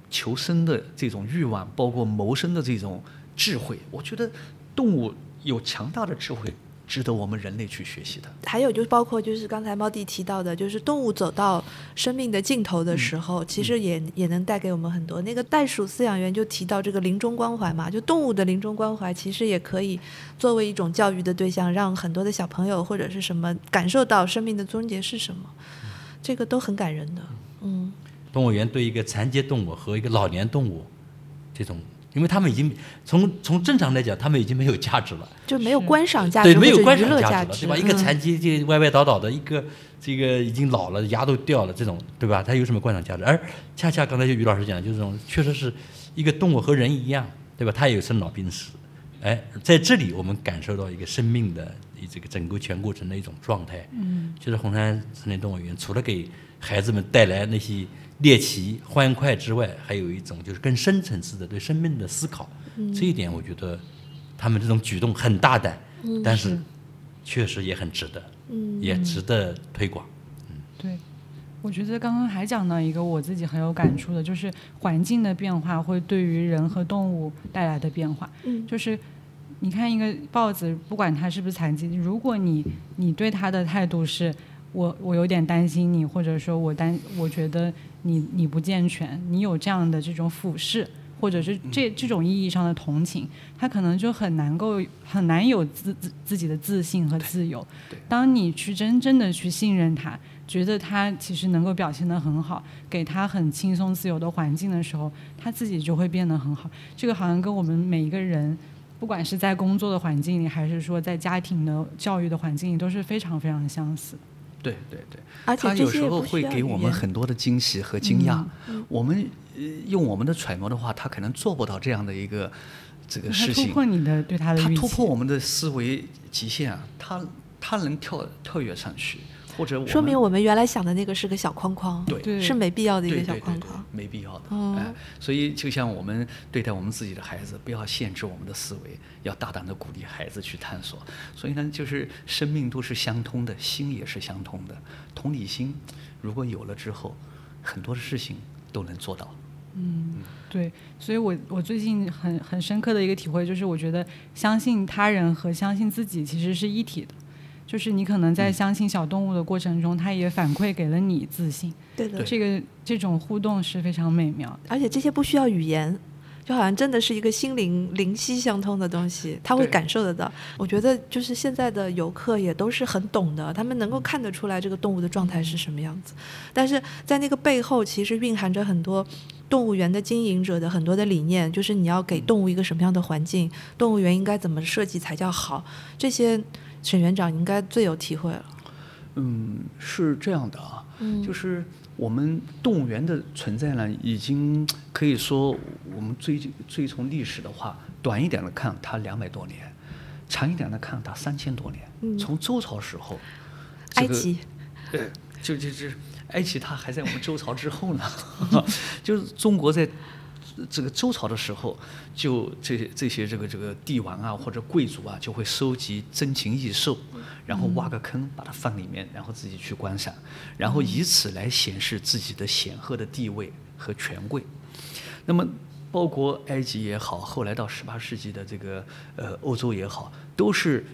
求生的这种欲望，包括谋生的这种智慧，我觉得动物有强大的智慧，值得我们人类去学习的。还有就是包括就是刚才猫弟提到的，就是动物走到生命的尽头的时候，其实也也能带给我们很多。那个袋鼠饲养员就提到这个临终关怀嘛，就动物的临终关怀其实也可以作为一种教育的对象，让很多的小朋友或者是什么感受到生命的终结是什么，这个都很感人的。嗯，动物园对一个残疾动物和一个老年动物，这种，因为他们已经从从正常来讲，他们已经没有价值了，就没有观赏价值对，没有观赏价值了，对吧？一个嗯残疾这歪歪倒倒的，一个这个已经老了，牙都掉了，这种，对吧？它有什么观赏价值？而恰恰刚才就于老师讲的，就是这种，确实是一个动物和人一样，对吧？它也有生老病死，哎，在这里我们感受到一个生命的这个整个全过程的一种状态。嗯，就是红山森林动物园除了给孩子们带来那些猎奇欢快之外，还有一种就是更深层次的对生命的思考。嗯这一点我觉得他们这种举动很大胆，但是确实也很值得，嗯也值得推广。嗯对，我觉得刚刚还讲到一个我自己很有感触的，就是环境的变化会对于人和动物带来的变化。嗯就是你看一个豹子，不管它是不是残疾，如果你你对它的态度是我我有点担心你，或者说我担我觉得你你不健全，你有这样的这种俯视。或者是这这种意义上的同情，他可能就很难够很难有自自自己的自信和自由。当你去真正的去信任他，觉得他其实能够表现得很好，给他很轻松自由的环境的时候，他自己就会变得很好。这个好像跟我们每一个人，不管是在工作的环境里，还是说在家庭的教育的环境里，都是非常非常相似。对对对，而且他有时候会给我们很多的惊喜和惊讶。我们呃用我们的揣摩的话，他可能做不到这样的一个这个事情。突破你的对他的他，突破我们的思维极限啊，他他能跳跳跃上去，或者说明我们原来想的那个是个小框框，对对是没必要的一个小对对对框框。没必要的。嗯哎，所以就像我们对待我们自己的孩子，不要限制我们的思维，要大胆的鼓励孩子去探索。所以呢，就是生命都是相通的，心也是相通的。同理心如果有了之后，很多的事情都能做到。嗯对，所以我我最近很很深刻的一个体会就是，我觉得相信他人和相信自己其实是一体的。就是你可能在相信小动物的过程中，它也反馈给了你自信。对的，这个这种互动是非常美妙的。而且这些不需要语言，就好像真的是一个心灵灵犀相通的东西，他会感受得到。我觉得就是现在的游客也都是很懂的，他们能够看得出来这个动物的状态是什么样子，但是在那个背后其实蕴含着很多。动物园的经营者的很多的理念，就是你要给动物一个什么样的环境，动物园应该怎么设计才叫好，这些沈园长应该最有体会了。嗯，是这样的啊，嗯就是我们动物园的存在呢，已经可以说我们追追从历史的话，短一点的看，它两百多年。长一点的看，它三千多年，嗯从周朝时候，这个埃及，对，就就就埃及它还在我们周朝之后呢，就是中国在这个周朝的时候，就这些这些这个这个帝王啊或者贵族啊，就会收集珍禽异兽，然后挖个坑把它放里面，然后自己去观赏，然后以此来显示自己的显赫的地位和权贵。那么，包括埃及也好，后来到十八世纪的这个呃欧洲也好，都是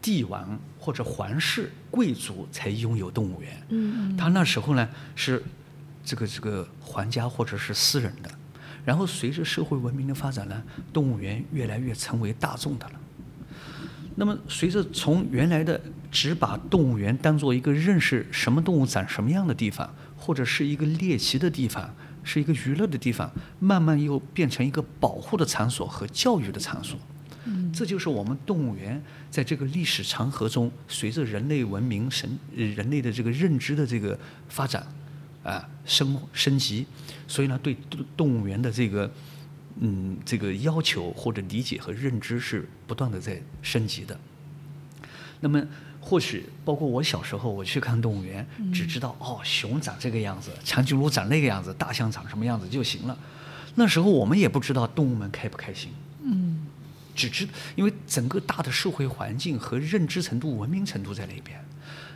帝王或者皇室贵族才拥有动物园。嗯他那时候呢是这个这个皇家或者是私人的，然后随着社会文明的发展呢，动物园越来越成为大众的了。那么，随着从原来的只把动物园当做一个认识什么动物长什么样的地方，或者是一个猎奇的地方，是一个娱乐的地方，慢慢又变成一个保护的场所和教育的场所。这就是我们动物园在这个历史长河中，随着人类文明神人类的这个认知的这个发展，啊升升级，所以呢，对动动物园的这个嗯这个要求或者理解和认知是不断的在升级的。那么，或许包括我小时候我去看动物园，只知道哦，熊长这个样子，长颈鹿长那个样子，大象长什么样子就行了。那时候我们也不知道动物们开不开心，嗯只知因为整个大的社会环境和认知程度、文明程度在那边，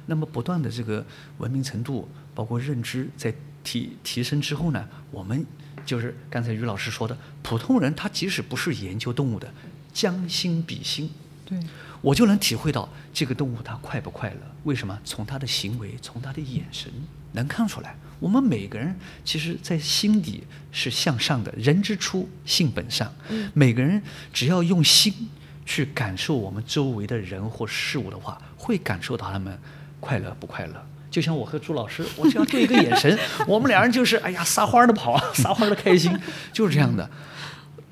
那么不断的这个文明程度，包括认知在提提升之后呢，我们就是刚才于老师说的，普通人他即使不是研究动物的，将心比心，对，我就能体会到这个动物它快不快乐。为什么？从它的行为，从它的眼神能看出来。我们每个人其实，在心底是向上的，人之初性本善。每个人只要用心去感受我们周围的人或事物的话，会感受到他们快乐不快乐。就像我和朱老师，我只要对一个眼神，我们俩人就是哎呀撒欢的跑，撒欢的 开心，就是这样的。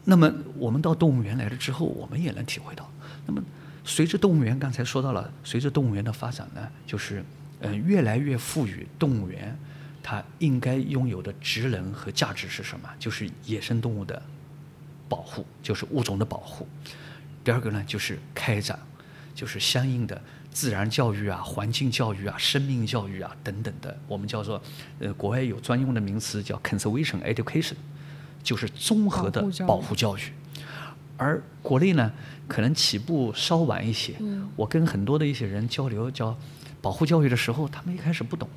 那么我们到动物园来了之后，我们也能体会到。那么随着动物园，刚才说到了，随着动物园的发展呢，就是呃越来越赋予动物园它应该拥有的职能和价值是什么？就是野生动物的保护，就是物种的保护。第二个呢，就是开展，就是相应的自然教育啊、环境教育啊、生命教育啊等等的，我们叫做呃国外有专用的名词叫 conservation education，就是综合的保护教育。而国内呢，可能起步稍晚一些。我跟很多的一些人交流叫保护教育的时候，他们一开始不懂，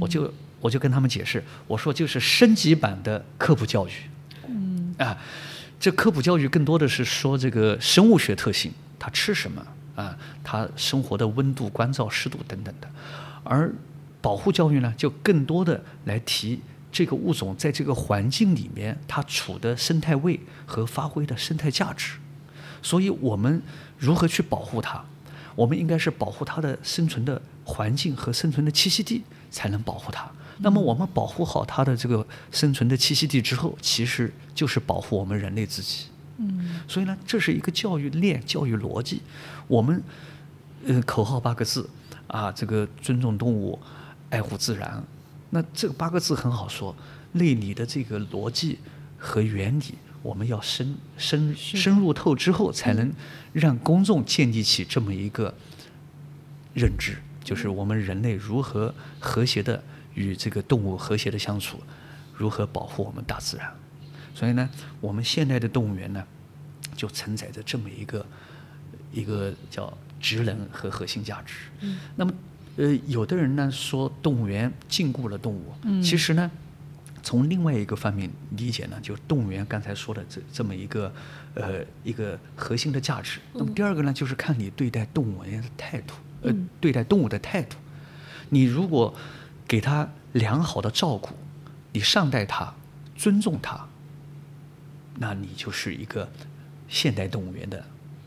我就我就跟他们解释，我说就是升级版的科普教育。嗯啊，这科普教育更多的是说这个生物学特性，它吃什么啊，它生活的温度、光照、湿度等等的，而保护教育呢，就更多的来提这个物种在这个环境里面它处的生态位和发挥的生态价值，所以我们如何去保护它？我们应该是保护它的生存的环境和生存的栖息地，才能保护它。那么我们保护好它的这个生存的栖息地之后，其实就是保护我们人类自己。嗯所以呢，这是一个教育链、教育逻辑。我们呃口号八个字啊，这个尊重动物，爱护自然。那这八个字很好说，内里的这个逻辑和原理，我们要深深深入透之后，才能让公众建立起这么一个认知，就是我们人类如何和谐的与这个动物和谐的相处，如何保护我们大自然。所以呢，我们现代的动物园呢，就承载着这么一个一个叫职能和核心价值。嗯那么，呃，有的人呢说动物园禁锢了动物，嗯其实呢，从另外一个方面理解呢，就动物园刚才说的这这么一个呃一个核心的价值。那么第二个呢，就是看你对待动物园的态度，呃，嗯对待动物的态度。你如果给它良好的照顾，你善待它，尊重它，那你就是一个现代动物园的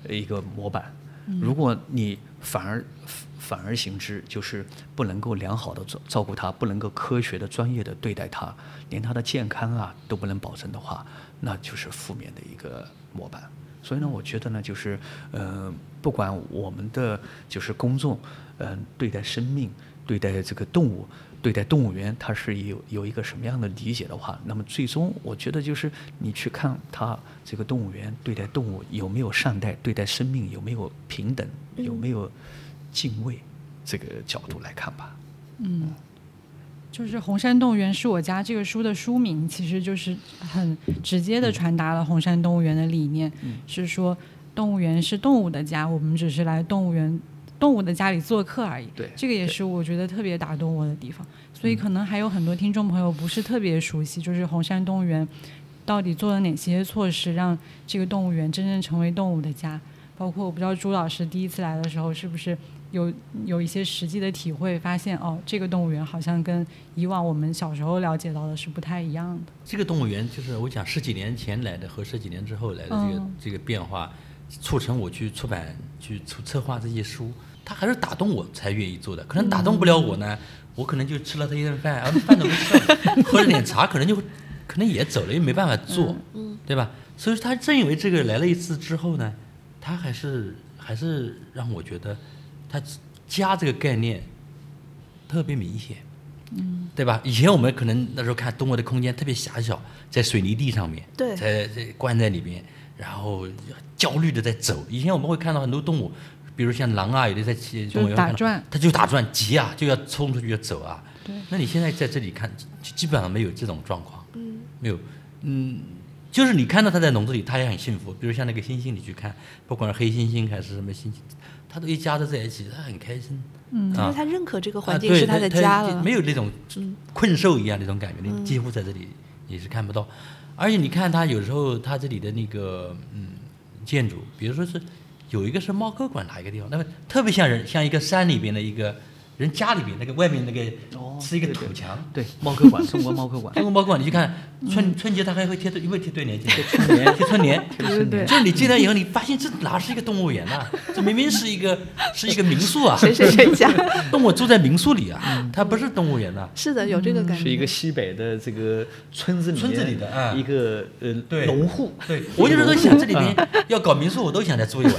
一个模板。如果你反而反而行之，就是不能够良好的照照顾它，不能够科学的、专业的对待它，连它的健康啊都不能保证的话，那就是负面的一个模板。所以呢，我觉得呢，就是呃，不管我们的就是公众，嗯、对待生命、对待这个动物、对待动物园它是有有一个什么样的理解的话，那么最终我觉得就是你去看它这个动物园对待动物有没有善待，对待生命有没有平等，有没有敬畏这个角度来看吧。嗯，就是《红山动物园是我家》这个书的书名，其实就是很直接的传达了红山动物园的理念，是说动物园是动物的家，我们只是来动物园动物的家里做客而已。对这个也是我觉得特别打动我的地方。所以可能还有很多听众朋友不是特别熟悉，就是红山动物园到底做了哪些措施，让这个动物园真正成为动物的家。包括我不知道朱老师第一次来的时候是不是有有一些实际的体会，发现哦，这个动物园好像跟以往我们小时候了解到的是不太一样的。这个动物园就是我讲十几年前来的和十几年之后来的这个、嗯这个变化，促成我去出版去策策划这些书，他还是打动我才愿意做的。可能打动不了我呢，我可能就吃了他一顿饭，啊饭都没吃了，喝了点茶，可能就可能也走了，也没办法做，对吧？所以他正因为这个来了一次之后呢，他还是还是让我觉得他家这个概念特别明显。对吧？以前我们可能那时候看动物的空间特别狭小，在水泥地上面，对在在关在里面，然后焦虑的在走。以前我们会看到很多动物，比如像狼啊，有的在动就物园看到打转它就打转急啊，就要冲出去要走啊。对那你现在在这里看，基基本上没有这种状况，嗯没有，嗯，就是你看到它在笼子里，它也很幸福。比如像那个猩猩，你去看，不管是黑猩猩还是什么猩猩，它都一家子在一起，它很开心。嗯因啊为它认可这个啊环境是它的家了。没有那种嗯困兽一样那种感觉，你几乎在这里你是看不到。而且你看它有时候它这里的那个嗯建筑，比如说是有一个是猫科馆哪一个地方，那么特别像人像一个山里边的一个人家里面那个外面那个哦是一个土墙。对，猫科馆，中国猫科馆中。国猫科馆，你去看春春节，它还会贴对，有没有贴对联？贴春联，贴春联。对对就是你进来以后，你发现这哪是一个动物园呐、这明明是一个是一个民宿啊！谁谁谁家？动物住在民宿里啊，它不是动物园呐、是的，有这个感觉。是一个西北的这个村子里面村子里的啊一个呃对农户，对，我有时候想这里面要搞民宿，我都想再住一晚，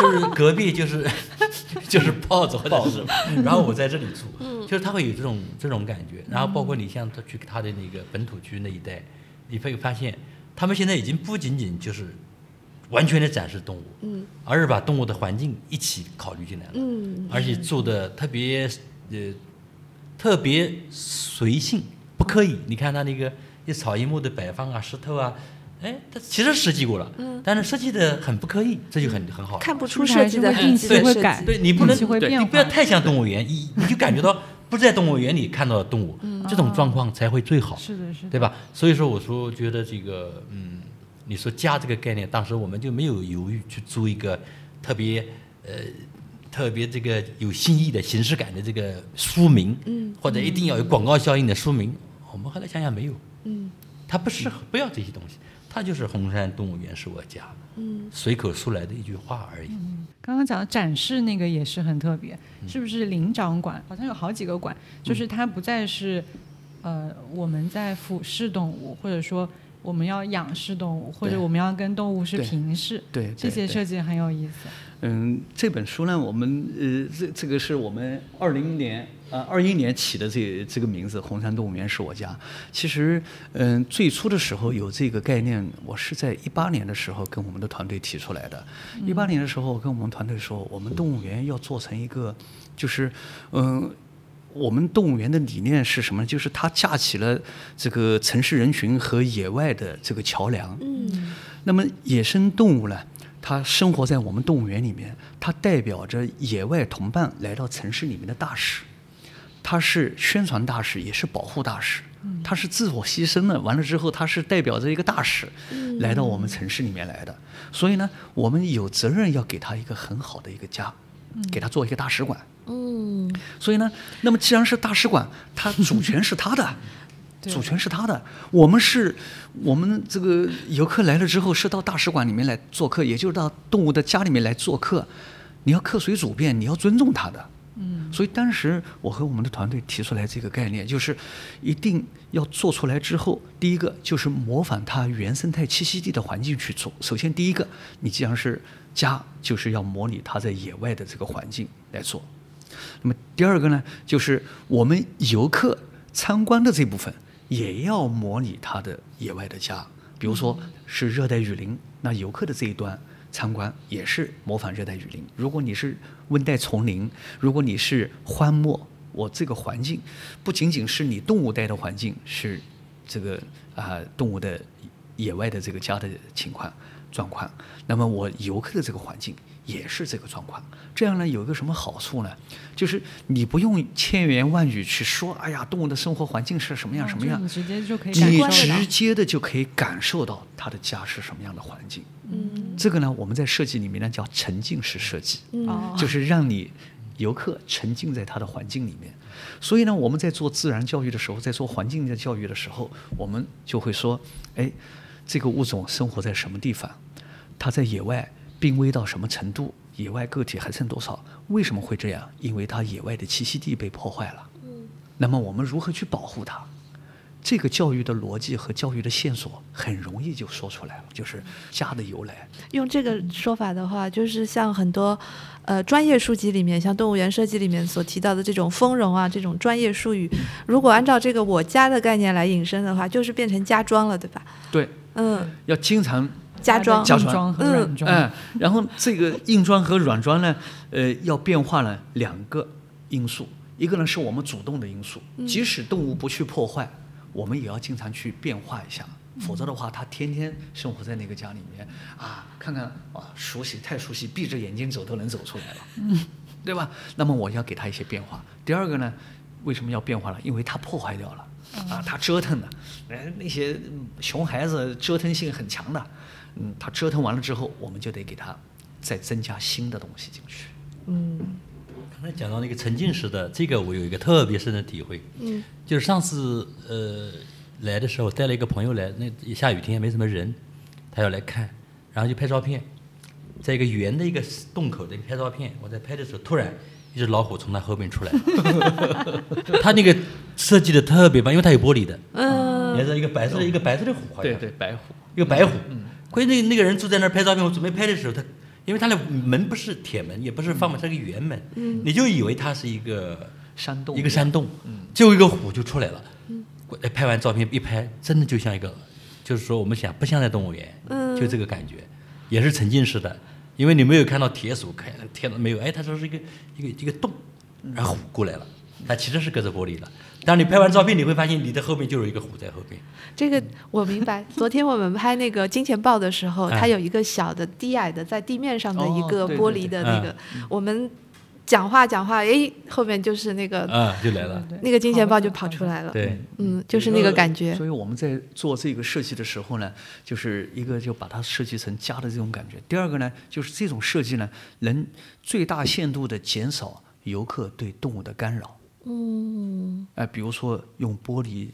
就是隔壁就是 就是豹子或者是，然后我在这里住，就是他会有这种这种感觉。然后包括你像他去他的那个本土区那一带，你会发现他们现在已经不仅仅就是完全的展示动物，嗯而是把动物的环境一起考虑进来了，嗯而且做的特别呃特别随性，不刻意。你看他那个一草一木的摆放啊，石头啊，哎，他其实设计过了，嗯但是设计的很不刻意，这就很很好。看不出设计的痕迹的设会改对你不能你不要太像动物园，你你就感觉到不在动物园里看到的动物，这种状况才会最好。是的，是的，对吧？所以说，我说觉得这个，嗯，你说家这个概念，当时我们就没有犹豫去租一个特别呃特别这个有新意的形式感的这个书名，嗯或者一定要有广告效应的书名。我们后来想想没有，嗯它不适合，不要这些东西，它就是红山动物园是我家，嗯。随口说来的一句话而已。嗯。刚刚讲的展示那个也是很特别，是不是灵长馆？好像有好几个馆，就是它不再是呃我们在俯视动物，或者说我们要仰视动物，或者我们要跟动物是对。平视，对。这些设计很有意思。嗯，这本书呢，我们呃，这这个是我们二零年啊二一年起的这这个名字“红山动物园是我家”。其实，嗯，最初的时候有这个概念，我是在一八年的时候跟我们的团队提出来的。一八年的时候，我跟我们团队说，我们动物园要做成一个，就是嗯。我们动物园的理念是什么呢？就是它架起了这个城市人群和野外的这个桥梁。嗯那么野生动物呢，它生活在我们动物园里面，它代表着野外同伴来到城市里面的大使，它是宣传大使，也是保护大使，它是自我牺牲的。完了之后，它是代表着一个大使来到我们城市里面来的。所以呢，我们有责任要给他一个很好的一个家，给他做一个大使馆。嗯所以呢，那么既然是大使馆，它主权是他的，对主权是他的。我们是，我们这个游客来了之后是到大使馆里面来做客，也就是到动物的家里面来做客。你要客随主便，你要尊重他的。嗯，所以当时我和我们的团队提出来这个概念，就是一定要做出来之后，第一个就是模仿它原生态栖息地的环境去做。首先，第一个，你既然是家，就是要模拟它在野外的这个环境来做。那么第二个呢，就是我们游客参观的这部分也要模拟它的野外的家，比如说是热带雨林，那游客的这一端参观也是模仿热带雨林。如果你是温带丛林，如果你是荒漠，我这个环境不仅仅是你动物带的环境，是这个啊、动物的野外的这个家的情况状况，那么我游客的这个环境也是这个状况。这样呢，有一个什么好处呢？就是你不用千言万语去说，哎呀，动物的生活环境是什么样什么样就你，直接就可以你直接的就可以感受到它的家是什么样的环境。嗯这个呢，我们在设计里面呢叫沉浸式设计。就是让你游客沉浸在它的环境里面。所以呢，我们在做自然教育的时候，在做环境的教育的时候，我们就会说，哎，这个物种生活在什么地方？它在野外濒危到什么程度？野外个体还剩多少？为什么会这样？因为它野外的栖息地被破坏了。那么我们如何去保护它？这个教育的逻辑和教育的线索很容易就说出来了，就是家的由来。用这个说法的话，就是像很多呃专业书籍里面，像动物园设计里面所提到的这种丰容啊，这种专业术语，如果按照这个我家的概念来引申的话，就是变成家装了，对吧？对，嗯，要经常家装家装硬装和嗯软装，嗯，然后这个硬装和软装呢，呃，要变化呢两个因素，一个呢是我们主动的因素，即使动物不去破坏，我们也要经常去变化一下，否则的话，它天天生活在那个家里面啊，看看啊，熟悉太熟悉，闭着眼睛走都能走出来了，嗯对吧？那么我要给它一些变化。第二个呢，为什么要变化了？因为它破坏掉了。啊，它折腾的，哎，那些嗯熊孩子折腾性很强的，嗯，他折腾完了之后，我们就得给他再增加新的东西进去。嗯。刚才讲到那个沉浸式的，这个我有一个特别深的体会，嗯就是上次呃来的时候带了一个朋友来，那下雨天没什么人，他要来看，然后就拍照片，在一个圆的一个洞口的拍照片，我在拍的时候，突然一只老虎从他后面出来。了，他那个设计的特别棒，因为它有玻璃的，嗯。你看这一个白色的一个白色的虎，好像。对对，白虎，一个白虎。关键那个那个人住在那儿拍照片，我准备拍的时候，他因为他的门不是铁门，也不是放门，是个圆门，你就以为它是一个山洞一个山洞，就一个虎就出来了。拍完照片一拍，真的就像一个，就是说我们想不像在动物园，嗯就这个感觉，也是沉浸式的，因为你没有看到铁锁，开，铁没有，哎，他说是一个一个一个洞，然后虎过来了，它其实是隔着玻璃的。当你拍完照片，你会发现你的后面就有一个虎在后面。这个我明白。昨天我们拍那个金钱豹的时候，哎它有一个小的低矮的在地面上的一哦个玻璃的那个，我们讲话讲话，哎，后面就是那个啊，就来了。那个金钱豹就跑出来了。对，嗯，就是那个感觉所。以我们在做这个设计的时候呢，就是一个就把它设计成家的这种感觉。第二个呢，就是这种设计呢，能最大限度的减少游客对动物的干扰。嗯哎、比如说用玻璃，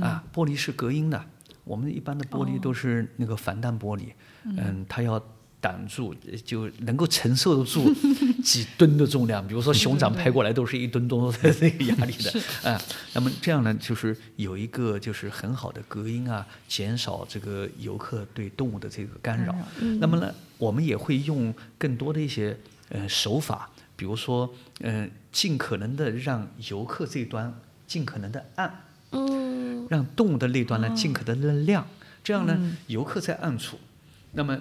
啊，玻璃是隔音的，我们一般的玻璃都是那个防弹玻璃，嗯，它要挡住，呃就能够承受得住 几吨的重量。比如说熊掌拍过来都是一吨多的这个压力的，啊，那么这样呢，就是有一个就是很好的隔音啊，减少这个游客对动物的这个干扰。那么呢，我们也会用更多的一些呃手法，比如说，嗯、尽可能的让游客这一端尽可能的暗，嗯让动物的那端呢尽可能的亮，这样呢，游客在暗处，那么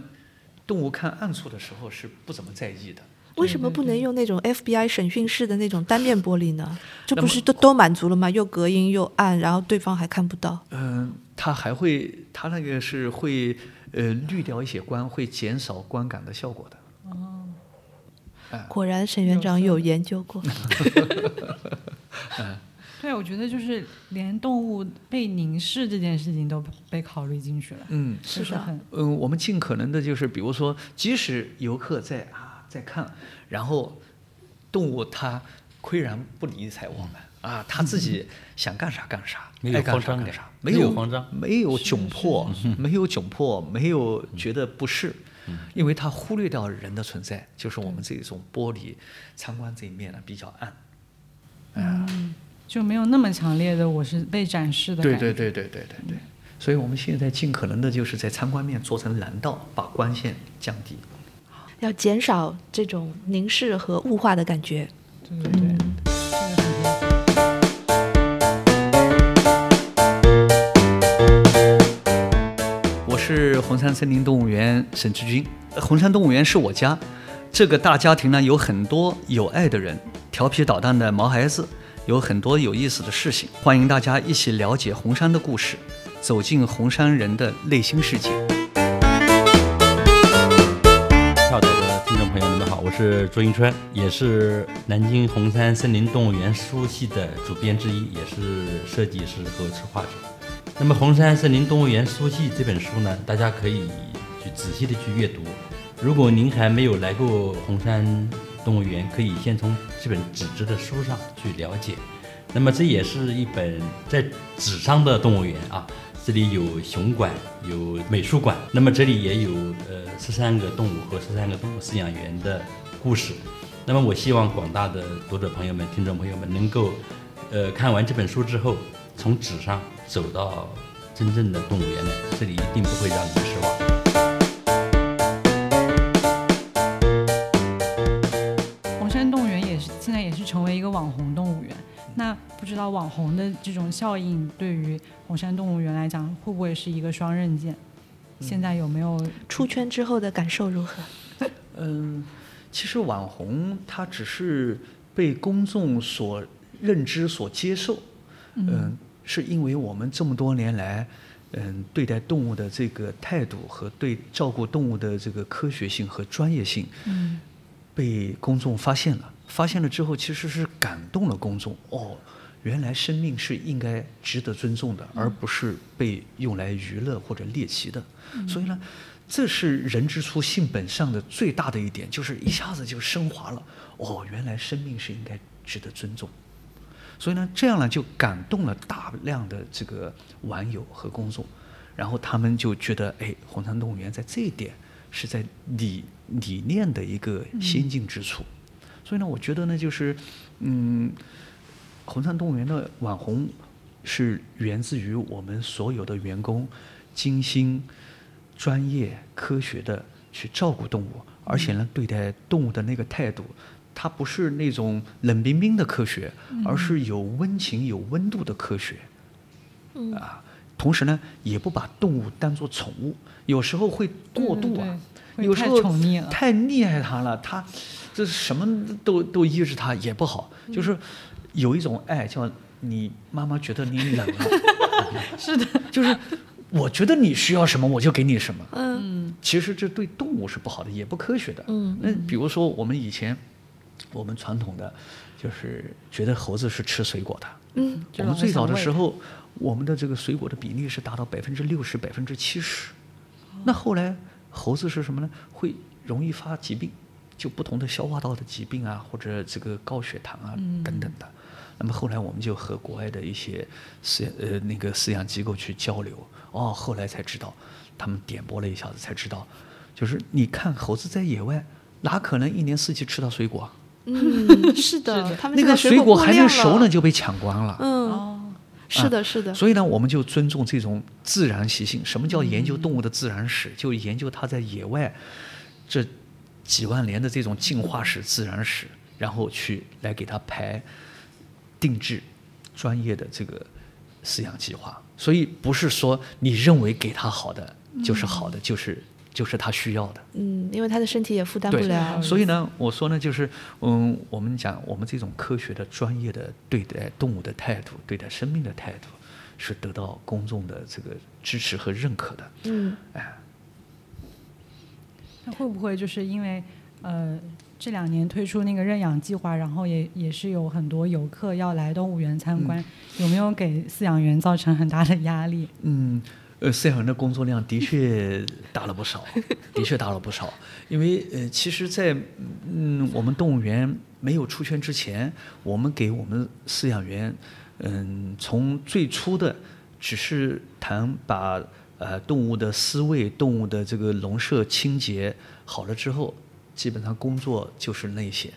动物看暗处的时候是不怎么在意的。为什么不能用那种 FBI 审讯室的那种单面玻璃呢？这不是都都满足了吗？又隔音又暗，然后对方还看不到。嗯、它还会，它那个是会呃滤掉一些光，会减少观感的效果的。果然沈院长有研究过。对，我觉得就是连动物被凝视这件事情都被考虑进去了，嗯，就是很嗯，我们尽可能的就是，比如说，即使游客在啊在看，然后动物它岿然不理睬我们啊，它自己想干啥干啥，没干慌张感啥干啥，没没有有慌张没有窘迫，没有窘迫，没有觉得不适，因为它忽略掉人的存在，就是我们这种玻璃参观这一面呢比较暗。就没有那么强烈的我是被展示的对对对对对对对。所以我们现在尽可能的就是在参观面做成蓝道把光线降低。要减少这种凝视和雾化的感觉。对对对我是红山森林动物园沈志军。红山动物园是我家。这个大家庭呢有很多有爱的人调皮捣蛋的毛孩子。有很多有意思的事情。欢迎大家一起了解红山的故事，走进红山人的内心世界。跳岛的听众朋友，你们好，我是朱迎春，也是南京红山森林动物园书系的主编之一，也是设计师和策划者。那么《红山森林动物园书系》这本书呢，大家可以去仔细的去阅读。如果您还没有来过红山动物园，可以先从这本纸质的书上去了解。那么这也是一本在纸上的动物园啊，这里有熊馆，有美术馆，那么这里也有呃十三个动物和十三个动物饲养员的故事。那么我希望广大的读者朋友们、听众朋友们能够，呃看完这本书之后，从纸上走到真正的动物园来，这里一定不会让你们失望。网红动物园。那不知道网红的这种效应对于红山动物园来讲，会不会是一个双刃剑？现在有没有出圈之后的感受如何？嗯，其实网红他只是被公众所认知、所接受。嗯，是因为我们这么多年来，嗯，对待动物的这个态度和对照顾动物的这个科学性和专业性，嗯被公众发现了。发现了之后，其实是感动了公众。哦，原来生命是应该值得尊重的，而不是被用来娱乐或者猎奇的。所以呢，这是人之初性本善的最大的一点，就是一下子就升华了。哦，原来生命是应该值得尊重。所以呢，这样呢就感动了大量的这个网友和公众，然后他们就觉得，哎，红山动物园在这一点是在理理念的一个先进之处。所以呢，我觉得呢，就是，嗯，红山动物园的网红是源自于我们所有的员工精心、专业、科学的去照顾动物，而且呢，对待动物的那个态度，它不是那种冷冰冰的科学，而是有温情、有温度的科学。嗯啊，同时呢，也不把动物当做宠物，有时候会过度啊，对对对有时候太溺爱他了，它这什么都都依着他也不好，嗯。就是有一种爱叫你妈妈觉得你冷了，是的，就是我觉得你需要什么我就给你什么，嗯。其实这对动物是不好的，也不科学的。嗯那比如说我们以前我们传统的就是觉得猴子是吃水果的，嗯我们最早的时候，我们的这个水果的比例是达到百分之六十、百分之七十。那后来猴子是什么呢？会容易发疾病，就不同的消化道的疾病啊，或者这个高血糖啊等等的。那么后来我们就和国外的一些饲呃那个饲养机构去交流，哦，后来才知道，他们点拨了一下子才知道，就是你看猴子在野外，哪可能一年四季吃到水果啊？嗯，是的，他们那个水果还没熟呢，就被抢光了。嗯，哦，是的，是的，所以呢，我们就尊重这种自然习性。什么叫研究动物的自然史？就研究它在野外这几万年的这种进化史、自然史，然后去来给它排定制专业的这个饲养计划。所以不是说你认为给它好的就是好的，就是就是他需要的。嗯，因为他的身体也负担不对了，所以呢，我说呢，就是嗯，我们讲我们这种科学的、专业的对待动物的态度，对待生命的态度，是得到公众的这个支持和认可的。嗯哎，那会不会就是因为呃这两年推出那个认养计划，然后也也是有很多游客要来动物园参观，有没有给饲养员造成很大的压力？嗯，呃，饲养员的工作量的确大了不少，的确大了不少。因为呃，其实在，嗯我们动物园没有出圈之前，我们给我们饲养员，嗯，从最初的只是谈把呃动物的饲喂、动物的这个笼舍清洁好了之后，基本上工作就是那些。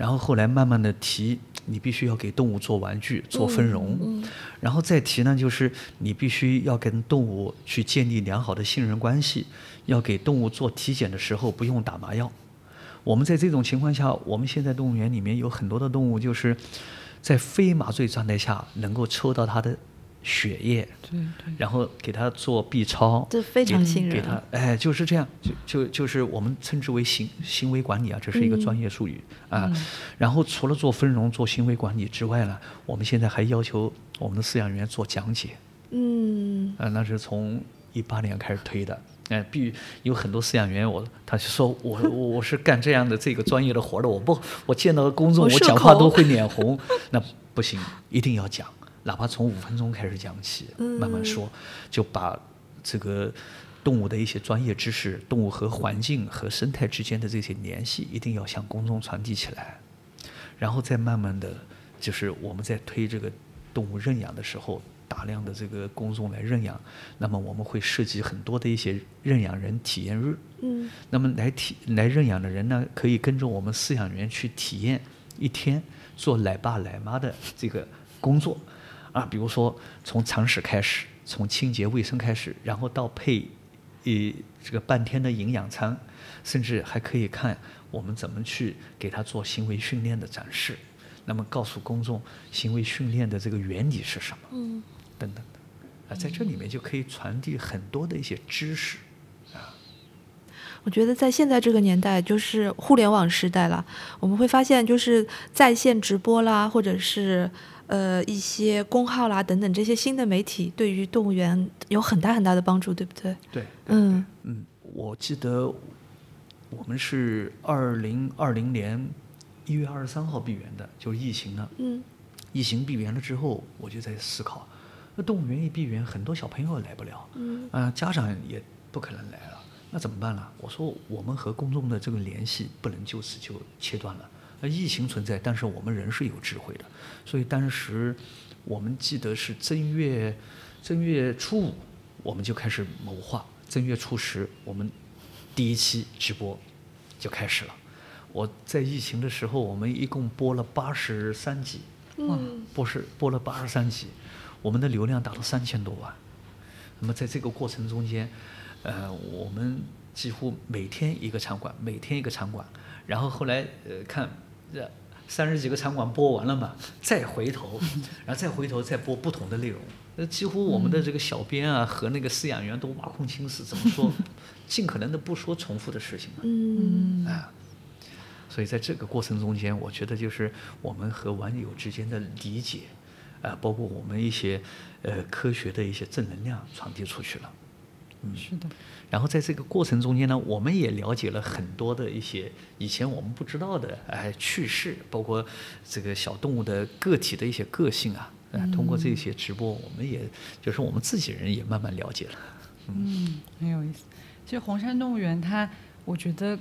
然后后来慢慢的提，你必须要给动物做玩具、做分容，然后再提呢，就是你必须要跟动物去建立良好的信任关系，要给动物做体检的时候不用打麻药。我们在这种情况下，我们现在动物园里面有很多的动物，就是在非麻醉状态下能够抽到它的血液，对对，然后给他做 B 超，这非常给信任。给他，哎，就是这样，就就就是我们称之为行行为管理啊，这是一个专业术语、啊。然后除了做分容、做行为管理之外呢，我们现在还要求我们的饲养员做讲解，嗯。啊，那是从一八年开始推的。哎，必有很多饲养员，我他就说我 我我是干这样的这个专业的活的，我不我见到公众我讲话都会脸红，那不行，一定要讲，哪怕从五分钟开始讲起，慢慢说，就把这个动物的一些专业知识，动物和环境和生态之间的这些联系，一定要向公众传递起来。然后再慢慢的，就是我们在推这个动物认养的时候，大量的这个公众来认养，那么我们会设计很多的一些认养人体验日。嗯那么来体来认养的人呢，可以跟着我们饲养员去体验一天做奶爸奶妈的这个工作，啊，比如说从常识开始，从清洁卫生开始，然后到配，呃，这个半天的营养餐，甚至还可以看我们怎么去给他做行为训练的展示，那么告诉公众行为训练的这个原理是什么，嗯等等的，啊，在这里面就可以传递很多的一些知识。我觉得在现在这个年代，就是互联网时代了，我们会发现，就是在线直播啦，或者是呃一些公号啦等等这些新的媒体，对于动物园有很大很大的帮助，对不对？对，嗯嗯，我记得我们是二零二零年一月二十三号闭园的，就是疫情了。嗯疫情闭园了之后，我就在思考，那动物园一闭园，很多小朋友来不了，嗯啊、家长也不可能来了，那怎么办呢？我说我们和公众的这个联系不能就此就切断了。那疫情存在，但是我们人是有智慧的，所以当时我们记得是正月正月初五，我们就开始谋划，正月初十我们第一期直播就开始了。我在疫情的时候，我们一共播了八十三集，嗯播是播了八十三集，我们的流量达到三千多万。那么在这个过程中间，呃，我们几乎每天一个场馆，每天一个场馆，然后后来呃看这三十几个场馆播完了嘛，再回头，然后再回头再播不同的内容。那，几乎我们的这个小编啊和那个饲养员都挖空心思，怎么说，尽可能的不说重复的事情嘛。嗯啊，所以在这个过程中间，我觉得就是我们和网友之间的理解，啊，包括我们一些呃科学的一些正能量传递出去了。嗯，是的，然后在这个过程中间呢，我们也了解了很多的一些以前我们不知道的哎趣事，包括这个小动物的个体的一些个性啊。哎，通过这些直播，我们也就是我们自己人也慢慢了解了。嗯，很有意思。其实红山动物园它，我觉得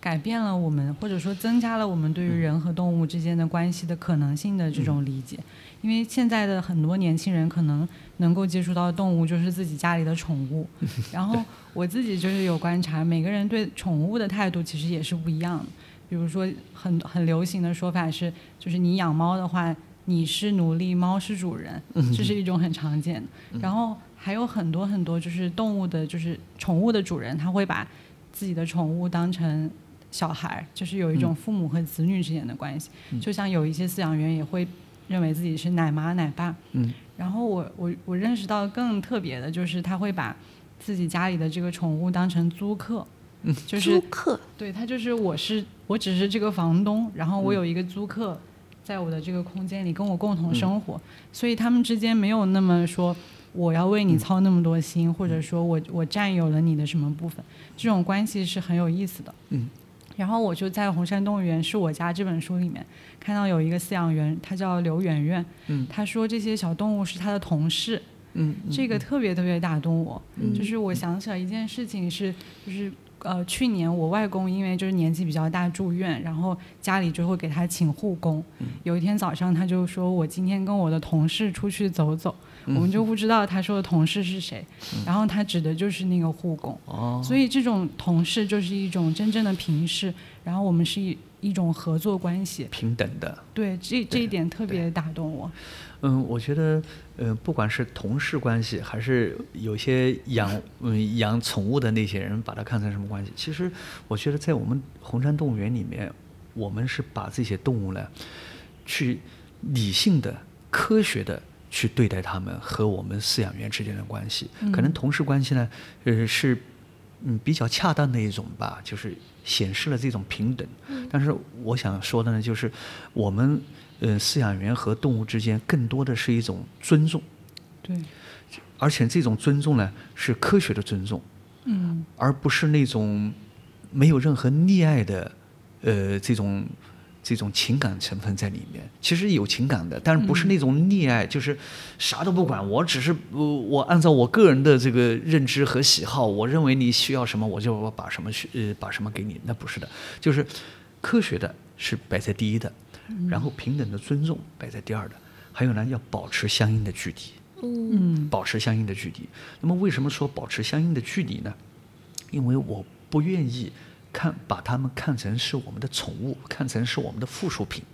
改变了我们，或者说增加了我们对于人和动物之间的关系的可能性的这种理解。因为现在的很多年轻人可能能够接触到的动物就是自己家里的宠物，然后我自己就是有观察，每个人对宠物的态度其实也是不一样的。比如说很很流行的说法是，就是你养猫的话，你是奴隶，猫是主人，这是一种很常见的。然后还有很多很多就是动物的，就是宠物的主人，他会把自己的宠物当成小孩，就是有一种父母和子女之间的关系。就像有一些饲养员也会认为自己是奶妈奶爸。嗯然后我我我认识到更特别的就是他会把自己家里的这个宠物当成租客，就是租客对他就是我是我只是这个房东，然后我有一个租客在我的这个空间里跟我共同生活，所以他们之间没有那么说我要为你操那么多心，或者说我我占有了你的什么部分，这种关系是很有意思的。嗯。然后我就在《红山动物园是我家》这本书里面看到有一个饲养员，他叫刘媛媛，嗯他说这些小动物是他的同事，嗯，这个特别特别打动我。嗯就是我想起来一件事情是，就是呃，去年我外公因为就是年纪比较大住院，然后家里就会给他请护工。嗯有一天早上他就说：“我今天跟我的同事出去走走。”我们就不知道他说的同事是谁，然后他指的就是那个护工。哦，所以这种同事就是一种真正的平视，然后我们是一一种合作关系。平等的。对，这这一点特别打动我。嗯，我觉得，呃，不管是同事关系，还是有些养嗯养宠物的那些人，把它看成什么关系？其实，我觉得在我们红山动物园里面，我们是把这些动物呢，去理性的、科学的去对待他们和我们饲养员之间的关系。可能同事关系呢，呃是嗯比较恰当的一种吧，就是显示了这种平等。但是我想说的呢，就是我们呃饲养员和动物之间更多的是一种尊重，对，而且这种尊重呢是科学的尊重。嗯而不是那种没有任何溺爱的，呃，这种这种情感成分在里面。其实有情感的，但是不是那种溺爱，就是啥都不管，我只是呃，我按照我个人的这个认知和喜好，我认为你需要什么，我就把什么需呃把什么给你。那不是的，就是科学的是摆在第一的，然后平等的尊重摆在第二的，还有呢，要保持相应的距离。嗯保持相应的距离。那么为什么说保持相应的距离呢？因为我不愿意看把它们看成是我们的宠物，看成是我们的附属品。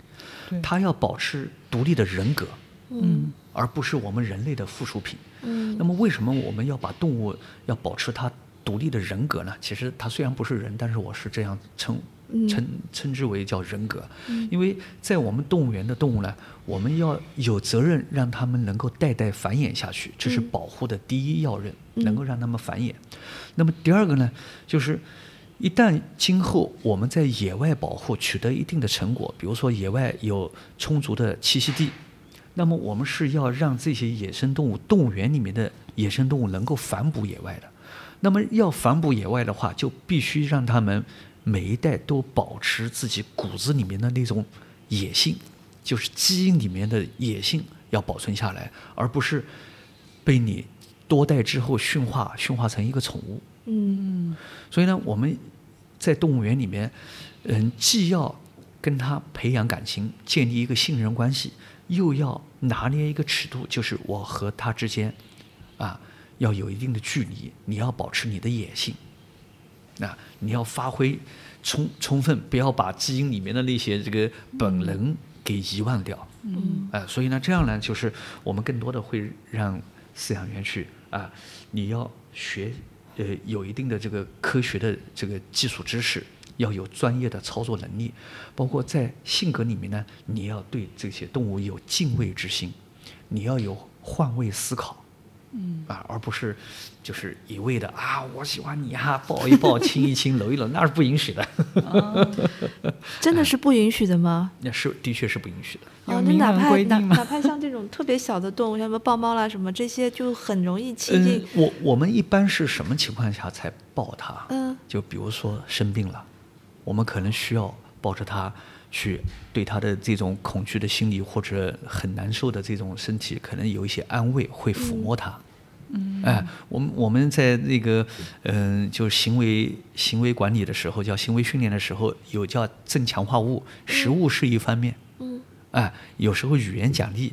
对它要保持独立的人格，嗯而不是我们人类的附属品。嗯那么为什么我们要把动物要保持它独立的人格呢？其实它虽然不是人，但是我是这样称嗯称称之为叫人格，因为在我们动物园的动物呢，我们要有责任让它们能够代代繁衍下去，这是嗯保护的第一要任，嗯能够让它们繁衍。那么第二个呢，就是一旦今后我们在野外保护取得一定的成果，比如说野外有充足的栖息地，那么我们是要让这些野生动物，动物园里面的野生动物能够反哺野外的。那么要反哺野外的话，就必须让它们每一代都保持自己骨子里面的那种野性，就是基因里面的野性要保存下来，而不是被你多代之后驯化，驯化成一个宠物。嗯。所以呢，我们在动物园里面，嗯，既要跟它培养感情，建立一个信任关系，又要拿捏一个尺度，就是我和它之间，啊，要有一定的距离，你要保持你的野性，啊，你要发挥充充分，不要把基因里面的那些这个本能给遗忘掉。嗯。啊，所以呢，这样呢，就是我们更多的会让饲养员去啊，你要学，呃，有一定的这个科学的这个技术知识，要有专业的操作能力，包括在性格里面呢，你要对这些动物有敬畏之心，你要有换位思考。嗯啊，而不是就是一味的啊，我喜欢你啊、抱一抱、亲一亲、搂一搂，那是不允许的，真的是不允许的吗？那是的确是不允许的。哦，那哪怕哪哪怕像这种特别小的动物，像什么豹猫啦什么这些，就很容易亲嗯近。，我我们一般是什么情况下才抱它？嗯就比如说生病了，我们可能需要抱着它去对他的这种恐惧的心理或者很难受的这种身体，可能有一些安慰，会抚摸他。嗯，哎，我们我们在那个嗯、就是行为行为管理的时候，叫行为训练的时候，有叫正强化物，食物是一方面，嗯哎，有时候语言奖励，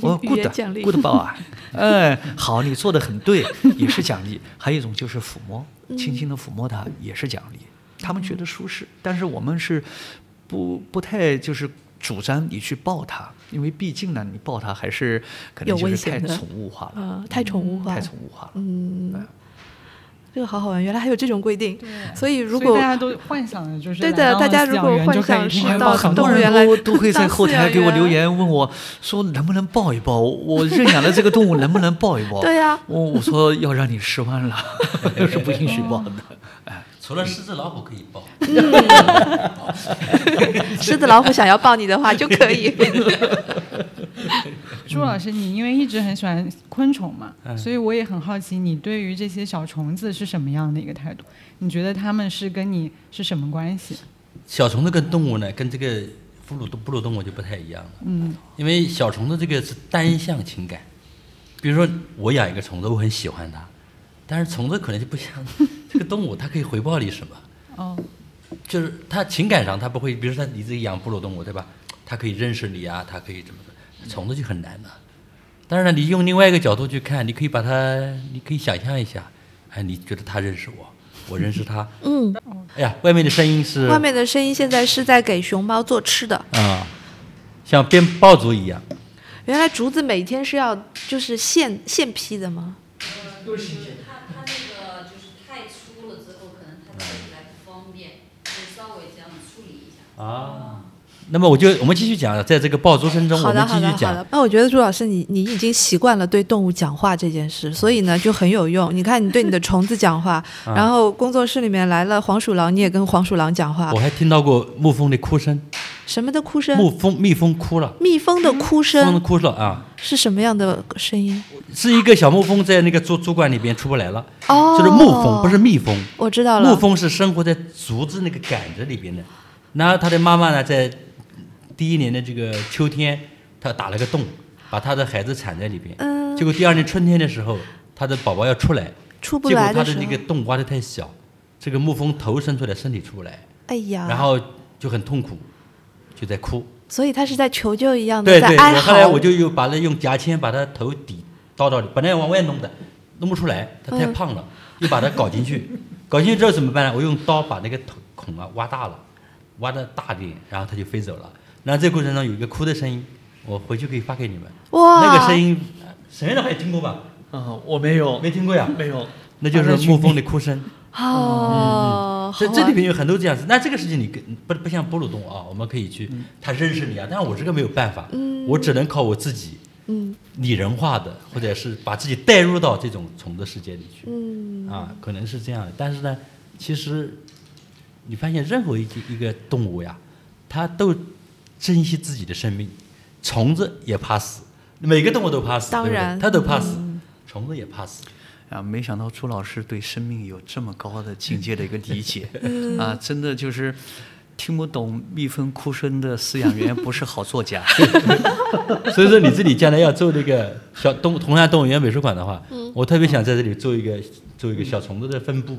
我 good 言奖励 good 报啊，哎，好，你做的很对，也是奖励。还有一种就是抚摸，轻轻的抚摸它也是奖励，他们觉得舒适。但是我们是不不太就是主张你去抱它，因为毕竟呢，你抱它还是可能有就是太宠物化了，呃，太宠物化太。宠物化了。嗯哎，这个好好玩，原来还有这种规定。对所以如果大家都幻想的就是对的大家如果幻想是到到很很多人动物园来都都会在后台给我留言，问我说能不能抱一抱？我认养的这个动物能不能抱一抱？对呀我我说要让你失望了，是不允许抱的。哎，除了狮子、老虎可以抱，狮子、老虎想要抱你的话就可以。朱老师，你因为一直很喜欢昆虫嘛，嗯所以我也很好奇，你对于这些小虫子是什么样的一个态度？你觉得它们是跟你是什么关系？小虫子跟动物呢，跟这个哺乳动哺乳动物就不太一样了。嗯因为小虫子这个是单向情感，比如说我养一个虫子，我很喜欢它，但是虫子可能就不像 这个动物，它可以回报你什么？哦就是它情感上它不会，比如说你自己养哺乳动物对吧？它可以认识你啊，它可以怎么的，虫子就很难了。当然了，你用另外一个角度去看，你可以把它，你可以想象一下，哎，你觉得它认识我，我认识它，嗯，哎呀，外面的声音是外面的声音现在是在给熊猫做吃的。啊，像编爆竹一样。原来竹子每天是要就是现现劈的吗？它它那个就是太粗了之后，可能它切起来不方便，就稍微这样处理一下。啊，那么我就我们继续讲，在这个爆竹声中，我们继续讲的。那我觉得朱老师你，你已经习惯了对动物讲话这件事，所以呢就很有用。你看，你对你的虫子讲话，啊然后工作室里面来了黄鼠狼，你也跟黄鼠狼讲话我。还听到过蜜蜂的哭声，什么的哭声？蜜蜂蜜蜂哭了，蜜蜂的哭蜜蜂声哭了啊，是什么样的声音？是一个小蜜蜂在那个竹竹管里边出不来了，哦，就是木蜂，不是蜜蜂。我知道了。木蜂是生活在竹子那个杆子里边的，然后他的妈妈呢，在第一年的这个秋天，她打了个洞，把她的孩子产在里边。嗯结果第二年春天的时候，她的宝宝要出来，出不结果来时候她的那，个洞挖的太小，这个木蜂头伸出来，身体出不来，哎呀，然后就很痛苦，就在哭。所以他是在求救一样的，对对，在哀嚎。我后来我就又把它用夹签把他头抵倒到里，本来往外弄的，弄不出来，他太嗯胖了，又把它搞进去，搞进去之后怎么办呢？我用刀把那个孔啊挖大了，挖的大点，然后它就飞走了。然后这个过程中有一个哭的声音，我回去可以发给你们。哇，那个声音，呃沈院长还听过吧？嗯，我没有，没听过呀？没有，那就是牧蜂的哭声。哦，好玩这这里面有很多这样子。那这个事情你跟不不像哺乳动物啊，我们可以去，它认识你啊，但是我这个没有办法，我只能靠我自己。嗯拟人化的，或者是把自己带入到这种虫的世界里去，嗯啊，可能是这样的。但是呢，其实你发现任何一一个动物呀，它都珍惜自己的生命，虫子也怕死，每个动物都怕死，对不对当然它都怕死，虫子也怕死。啊，没想到朱老师对生命有这么高的境界的一个理解，嗯啊，真的就是听不懂蜜蜂哭声的饲养员不是好作家。所以说你自己将来要做那个小动同样动物园美术馆的话，嗯我特别想在这里做一个做一个小虫子的分布，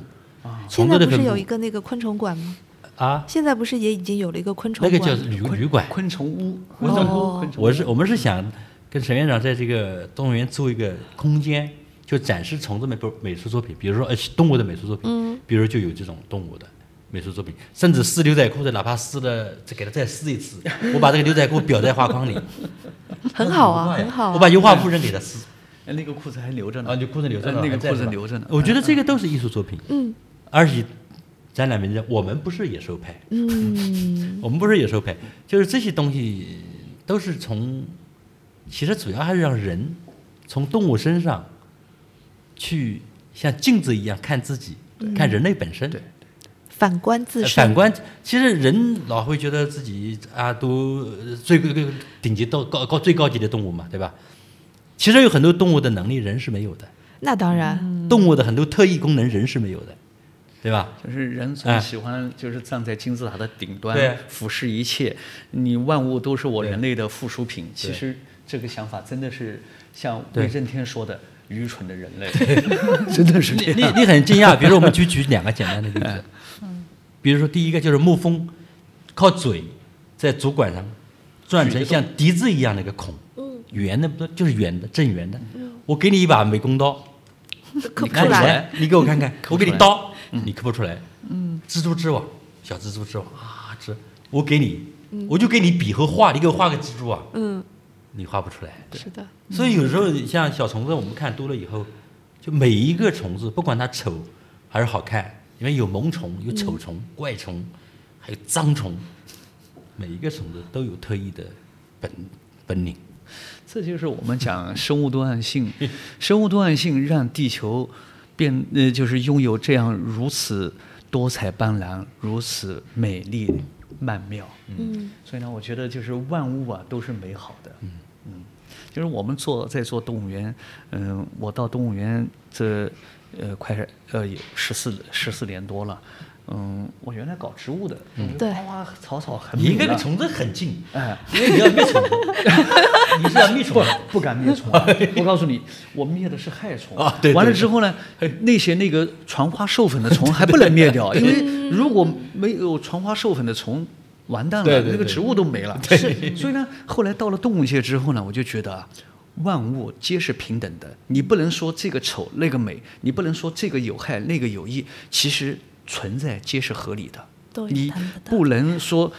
现在不是有一个那个昆虫馆吗？啊，现在不是也已经有了一个昆虫那？个叫旅旅馆。昆虫屋，昆虫哦。昆虫屋。我是我们是想跟沈院长在这个动物园做一个空间，就展示虫子们不美术作品，比如说呃动物的美术作品，嗯。比如就有这种动物的美术作品，甚至撕牛仔裤的，哪怕撕了再给它再撕一次，我把这个牛仔裤裱在画框里，很好啊，很好啊。我把油画布扔给他撕，哎那个裤子还留着呢，啊，你裤子留着呢，呃那个裤子留着呢。我觉得这个都是艺术作品，嗯而且展览名字我们不是野兽派，嗯。我们不是野兽派，就是这些东西都是从，其实主要还是让人从动物身上去像镜子一样看自己，看人类本身。对。反观自呃身。反观，其实人老会觉得自己啊，都呃最高顶级到高高最高级的动物嘛，对吧？其实有很多动物的能力人是没有的，那当然，动物的很多特异功能人是没有的，对吧？就是人总哎喜欢就是站在金字塔的顶端对，俯视一切，你万物都是我人类的附属品。其实这个想法真的是像对。威震天说的愚蠢的人类，真的是这你样。你很惊讶，比如说我们举举两个简单的例子，比如说第一个就是牧风靠嘴在竹管上转成像笛子一样的一个孔，嗯。圆的不就是圆的正圆的，我给你一把美工刀，你看出来。你给我看看，我给你刀，你刻不出来，嗯。蜘蛛织网，小蜘蛛织网啊织，我给你，我就给你笔和画，你给我画个蜘蛛啊，嗯，你画不出来。是的，所以有时候像小虫子，我们看多了以后，就每一个虫子，不管它丑还是好看，因为有萌虫、有丑虫、怪虫，还有脏虫，每一个虫子都有特异的本本领。这就是我们讲生物多样性，生物多样性让地球变呃，就是拥有这样如此多彩斑斓、如此美丽曼妙。嗯所以呢，我觉得就是万物啊都是美好的。嗯嗯就是我们做在做动物园，嗯、我到动物园这呃快呃有十四十四年多了。嗯，我原来搞植物的，嗯。对。花花草草很你美了跟个虫子很近，哎，因为你要灭虫。子，你是要灭虫不子。不敢灭虫。我告诉你，我灭的是害虫。啊对对完了之后呢，那些那个传花授粉的虫还不能灭掉，因为如果没有传花授粉的虫，完蛋了，那个植物都没了。是，所以呢，后来到了动物界之后呢，我就觉得啊。万物皆是平等的，你不能说这个丑那个美，你不能说这个有害那个有益，其实存在皆是合理的。你不能说，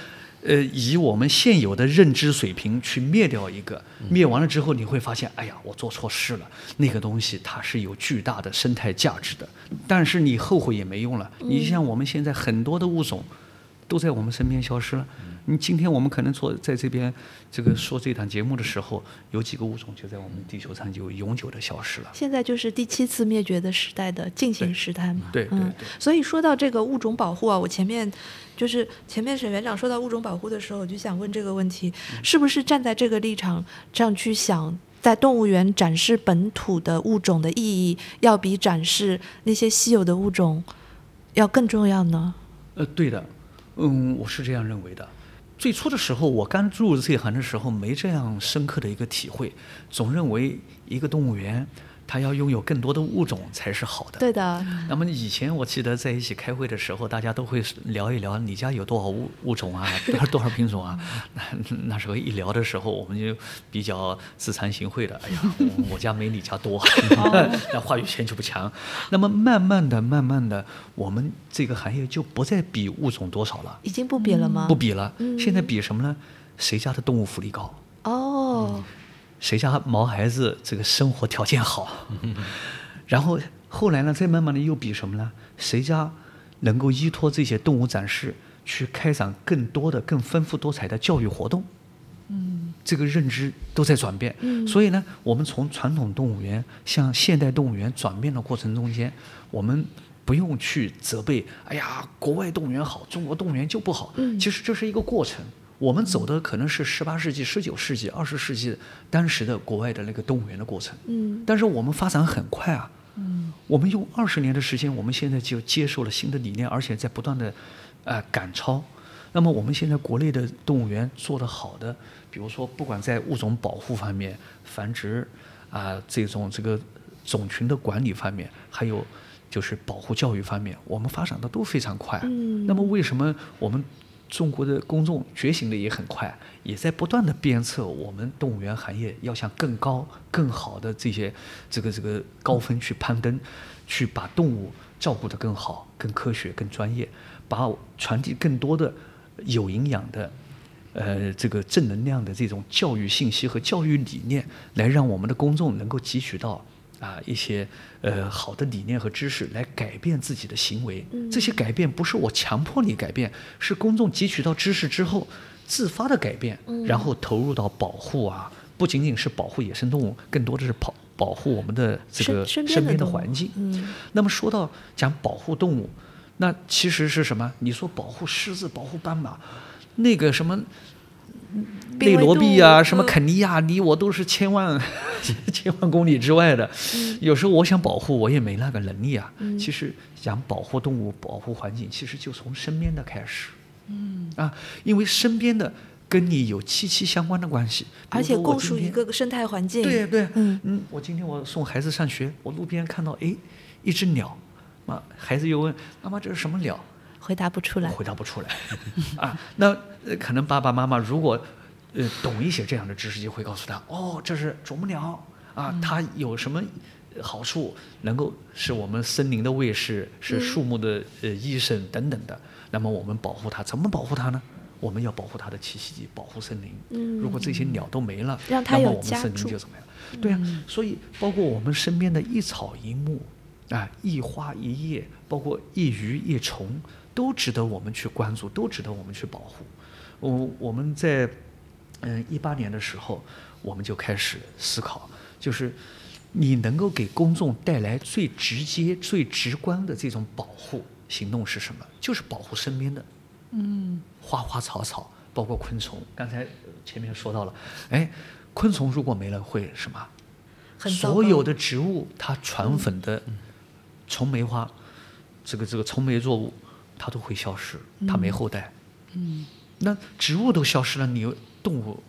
呃，以我们现有的认知水平去灭掉一个，灭完了之后你会发现，哎呀，我做错事了，那个东西它是有巨大的生态价值的，但是你后悔也没用了。你像我们现在很多的物种都在我们身边消失了，你今天我们可能做在这边这个说这档节目的时候，有几个物种就在我们地球上就永久的消失了。现在就是第七次灭绝的时代的进行时态嘛。对对嗯对，所以说到这个物种保护啊，我前面就是前面沈园长说到物种保护的时候，我就想问这个问题：嗯是不是站在这个立场上去想？在动物园展示本土的物种的意义，要比展示那些稀有的物种要更重要呢？呃，对的，嗯，我是这样认为的。最初的时候，我刚入这一行的时候，没这样深刻的一个体会，总认为一个动物园，它要拥有更多的物种才是好的。对的，那么以前我记得在一起开会的时候，大家都会聊一聊你家有多少物物种啊，多少多少品种啊。那那时候一聊的时候，我们就比较自惭形秽的，哎呀，我 我家没你家多，那话语权就不强。那么慢慢的、慢慢的，我们这个行业就不再比物种多少了，已经不比了吗？不比了。嗯现在比什么呢？谁家的动物福利高？哦，谁家毛孩子这个生活条件好，然后后来呢，再慢慢的又比什么呢？谁家能够依托这些动物展示去开展更多的、更丰富多彩的教育活动？嗯，这个认知都在转变。嗯所以呢，我们从传统动物园向现代动物园转变的过程中间，我们不用去责备，哎呀，国外动物园好，中国动物园就不好。嗯其实这是一个过程。我们走的可能是十八世纪、十九世纪、二十世纪当时的国外的那个动物园的过程，嗯但是我们发展很快啊。嗯，我们用二十年的时间，我们现在就接受了新的理念，而且在不断的呃赶超。那么我们现在国内的动物园做得好的，比如说不管在物种保护方面、繁殖啊、这种这个种群的管理方面，还有就是保护教育方面，我们发展的都非常快。嗯那么为什么我们中国的公众觉醒的也很快，也在不断的鞭策我们动物园行业要向更高、更好的这些这个这个高峰去攀登，去把动物照顾得更好、更科学、更专业，把传递更多的有营养的。呃，这个正能量的这种教育信息和教育理念，来让我们的公众能够汲取到啊一些呃好的理念和知识，来改变自己的行为。这些改变不是我强迫你改变，是公众汲取到知识之后自发的改变，然后投入到保护啊，不仅仅是保护野生动物，更多的是保保护我们的这个身身边的环境。嗯那么说到讲保护动物，那其实是什么？你说保护狮子、保护斑马，那个什么内罗毕啊，什么嗯肯尼亚，离我都是千万 千万公里之外的。嗯有时候我想保护，我也没那个能力啊。其实想保护动物、保护环境，其实就从身边的开始。嗯啊，因为身边的跟你有息息相关的关系，而且共属一个生态环境。对对，嗯嗯，我今天我送孩子上学，我路边看到哎一只鸟，妈，孩子又问妈妈这是什么鸟？回答不出来。回答不出来 啊。那呃可能爸爸妈妈如果呃懂一些这样的知识，就会告诉他哦，这是啄木鸟啊，它有什么好处，能够是我们森林的卫士，是树木的呃医生等等的。那么我们保护它，怎么保护它呢？我们要保护它的栖息地，保护森林。嗯如果这些鸟都没了，让它有那么我们家森林就怎么样？对啊，所以包括我们身边的一草一木啊，一花一叶，包括一鱼一虫，都值得我们去关注，都值得我们去保护。我我们在嗯一八年的时候，我们就开始思考，就是你能够给公众带来最直接、最直观的这种保护行动是什么？就是保护身边的嗯花花草草，包括昆虫。刚才呃前面说到了，哎，昆虫如果没了会什么？所有的植物它传粉的虫媒花，这个这个虫媒作物，它都会消失，它没后代。嗯，那植物都消失了，你动物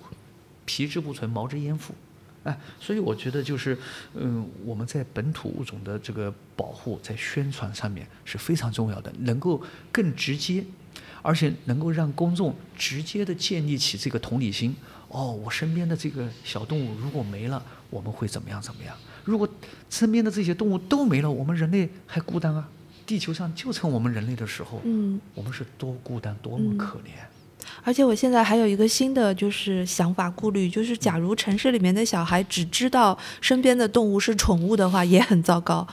皮之不存，毛之焉附？哎，所以我觉得就是，嗯，我们在本土物种的这个保护，在宣传上面是非常重要的，能够更直接，而且能够让公众直接的建立起这个同理心。哦，我身边的这个小动物如果没了，我们会怎么样怎么样？如果身边的这些动物都没了，我们人类还孤单啊！地球上就剩我们人类的时候，嗯，我们是多孤单，多么可怜。而且我现在还有一个新的就是想法顾虑，就是假如城市里面的小孩只知道身边的动物是宠物的话，也很糟糕，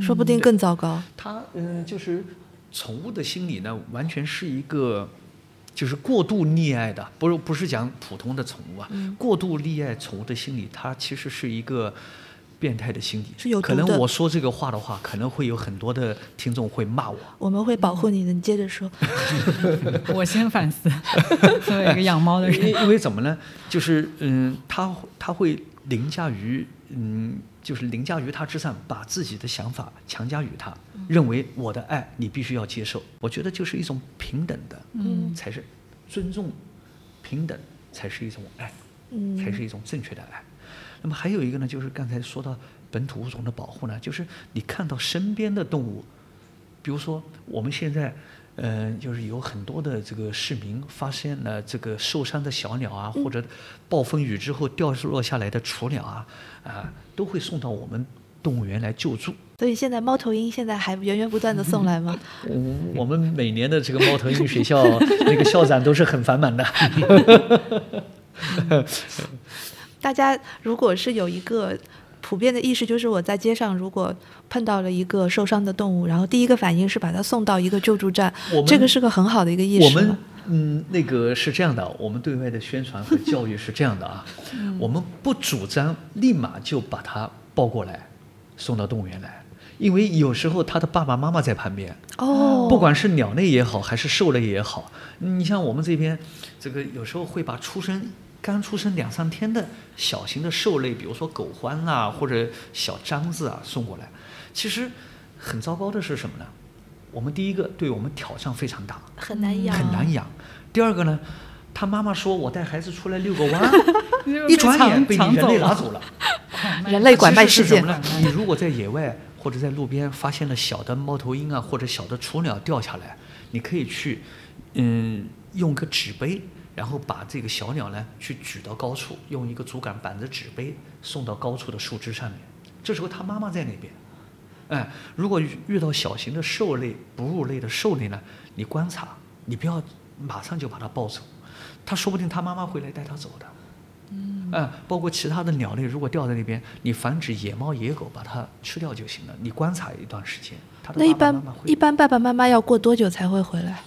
说不定更糟糕。他嗯、呃就是宠物的心理呢，完全是一个就是过度溺爱的，不是不是讲普通的宠物啊，嗯过度溺爱宠物的心理，它其实是一个变态的心理。是有毒可能我说这个话的话，可能会有很多的听众会骂我。我们会保护你的，你接着说。我先反思，作为一个养猫的人，因因为怎么呢？就是嗯，他他会凌驾于嗯，就是凌驾于他之上，把自己的想法强加于他，认为我的爱你必须要接受。我觉得就是一种平等的，嗯才是尊重、平等才是一种爱，嗯才是一种正确的爱。那么还有一个呢，就是刚才说到本土物种的保护呢，就是你看到身边的动物，比如说我们现在，呃，就是有很多的这个市民发现了这个受伤的小鸟啊，或者暴风雨之后掉落下来的雏鸟啊，啊，都会送到我们动物园来救助。所以现在猫头鹰现在还源源不断的送来吗？我 我们每年的这个猫头鹰学校那个校长都是很繁忙的。大家如果是有一个普遍的意识，就是我在街上如果碰到了一个受伤的动物，然后第一个反应是把它送到一个救助站这个是个很好的一个意识。我们。嗯，那个是这样的，我们对外的宣传和教育是这样的啊，我们不主张立马就把它抱过来送到动物园来，因为有时候它的爸爸妈妈在旁边，哦，不管是鸟类也好，还是兽类也好，你像我们这边，这个有时候会把出生刚出生两三天的小型的兽类，比如说狗獾啊，或者小獐子啊送过来，其实很糟糕的是什么呢？我们第一个对我们挑战非常大，很难养，很难养。第二个呢，他妈妈说我带孩子出来遛个弯，就 一转眼被你人类拿走了。人类拐卖世界其实是什么。呢？你如果在野外或者在路边发现了小的猫头鹰啊，或者小的雏鸟掉下来，你可以去，嗯，用个纸杯，然后把这个小鸟呢去举到高处，用一个竹竿绑着纸杯送到高处的树枝上面。这时候它妈妈在那边，哎，如果遇到小型的兽类、哺乳类的兽类呢，你观察，你不要马上就把它抱走，它说不定它妈妈会来带它走的。嗯，包括其他的鸟类，如果掉在那边，你防止野猫野狗把它吃掉就行了。你观察一段时间，它的那一般一般爸爸妈妈要过多久才会回来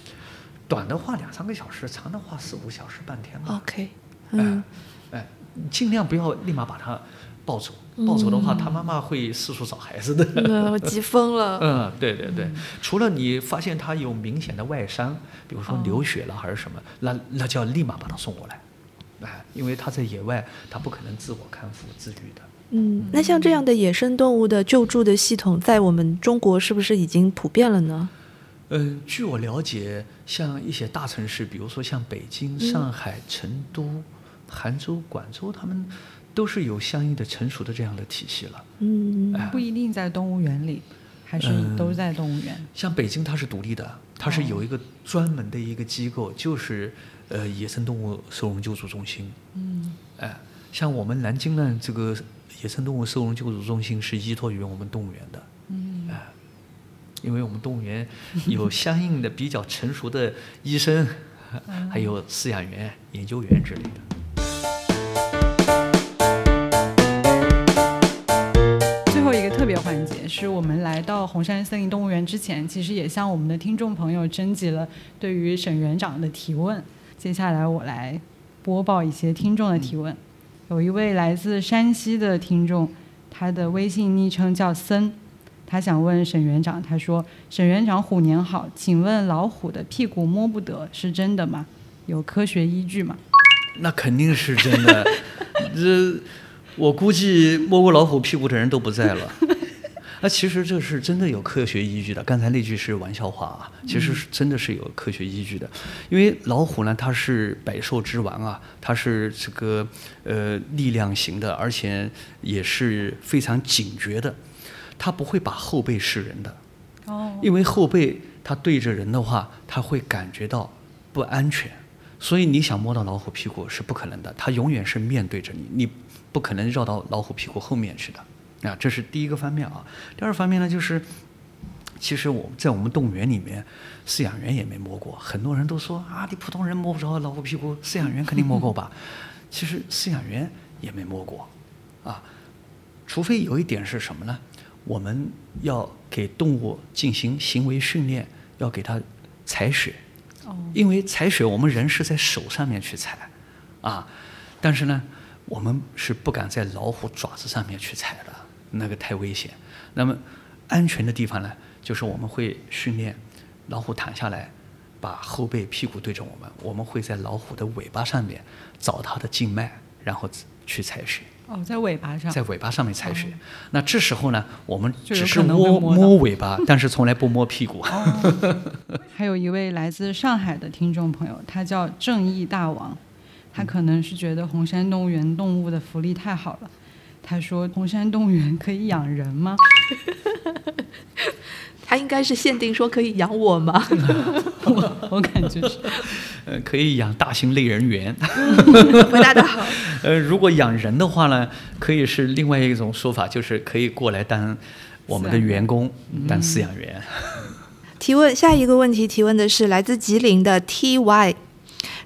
短的话两三个小时，长的话四五小时半天吧。？OK，嗯，哎，尽量不要立马把它抱走，抱走的话，它妈妈会四处找孩子的。嗯，我急疯了。嗯，对对对，除了你发现他有明显的外伤，比如说流血了还是什么，那那就要立马把他送过来，哎，因为他在野外，他不可能自我康复自愈的。嗯，那像这样的野生动物的救助的系统，在我们中国是不是已经普遍了呢？嗯，据我了解，像一些大城市，比如说像北京、上海、成都、杭州、广州，他们都是有相应的成熟的这样的体系了。嗯，哎不一定在动物园里，还是嗯都在动物园。像北京它是独立的，它是有一个专门的一个机构，就是呃野生动物收容救助中心。嗯，哎，像我们南京呢，这个野生动物收容救助中心是依托于我们动物园的。嗯，哎，因为我们动物园有相应的比较成熟的医生，还有饲养员、研究员之类的。最后一个特别环节是我们来到红山森林动物园之前，其实也向我们的听众朋友征集了对于沈园长的提问。接下来我来播报一些听众的提问。有一位来自山西的听众，他的微信昵称叫森，他想问沈园长，他说：“沈园长，虎年好，请问老虎的屁股摸不得是真的吗？有科学依据吗？”那肯定是真的，这我估计摸过老虎屁股的人都不在了。那其实这是真的有科学依据的，刚才那句是玩笑话啊，其实是真的是有科学依据的。因为老虎呢，它是百兽之王啊，它是这个呃力量型的，而且也是非常警觉的，它不会把后背示人的。哦，因为后背他对着人的话，他会感觉到不安全，所以你想摸到老虎屁股是不可能的，它永远是面对着你，你不可能绕到老虎屁股后面去的。啊，这是第一个方面啊。第二方面呢，就是其实我在我们动物园里面，饲养员也没摸过，很多人都说啊，你普通人摸不着老虎屁股，饲养员肯定摸过吧？其实饲养员也没摸过，啊，除非有一点是什么呢？我们要给动物进行行为训练，要给它采血，因为采血我们人是在手上面去采，啊，但是呢，我们是不敢在老虎爪子上面去采的，那个太危险。那么安全的地方呢，就是我们会训练老虎躺下来，把后背屁股对着我们，我们会在老虎的尾巴上面找它的静脉，然后去采血。哦，在尾巴上，在尾巴上面采血。那这时候呢，我们只是摸摸尾巴，但是从来不摸屁股。还有一位来自上海的听众朋友，他叫正义大王，他可能是觉得红山动物园动物的福利太好了。他说：“红山动物园可以养人吗 他应该是限定说可以养我吗？我？”我感觉是。呃，可以养大型类人猿。回答的好。呃，如果养人的话呢，可以是另外一种说法，就是可以过来当我们的员员工，当饲养员。提问下一个问题提问的是来自吉林的 T Y，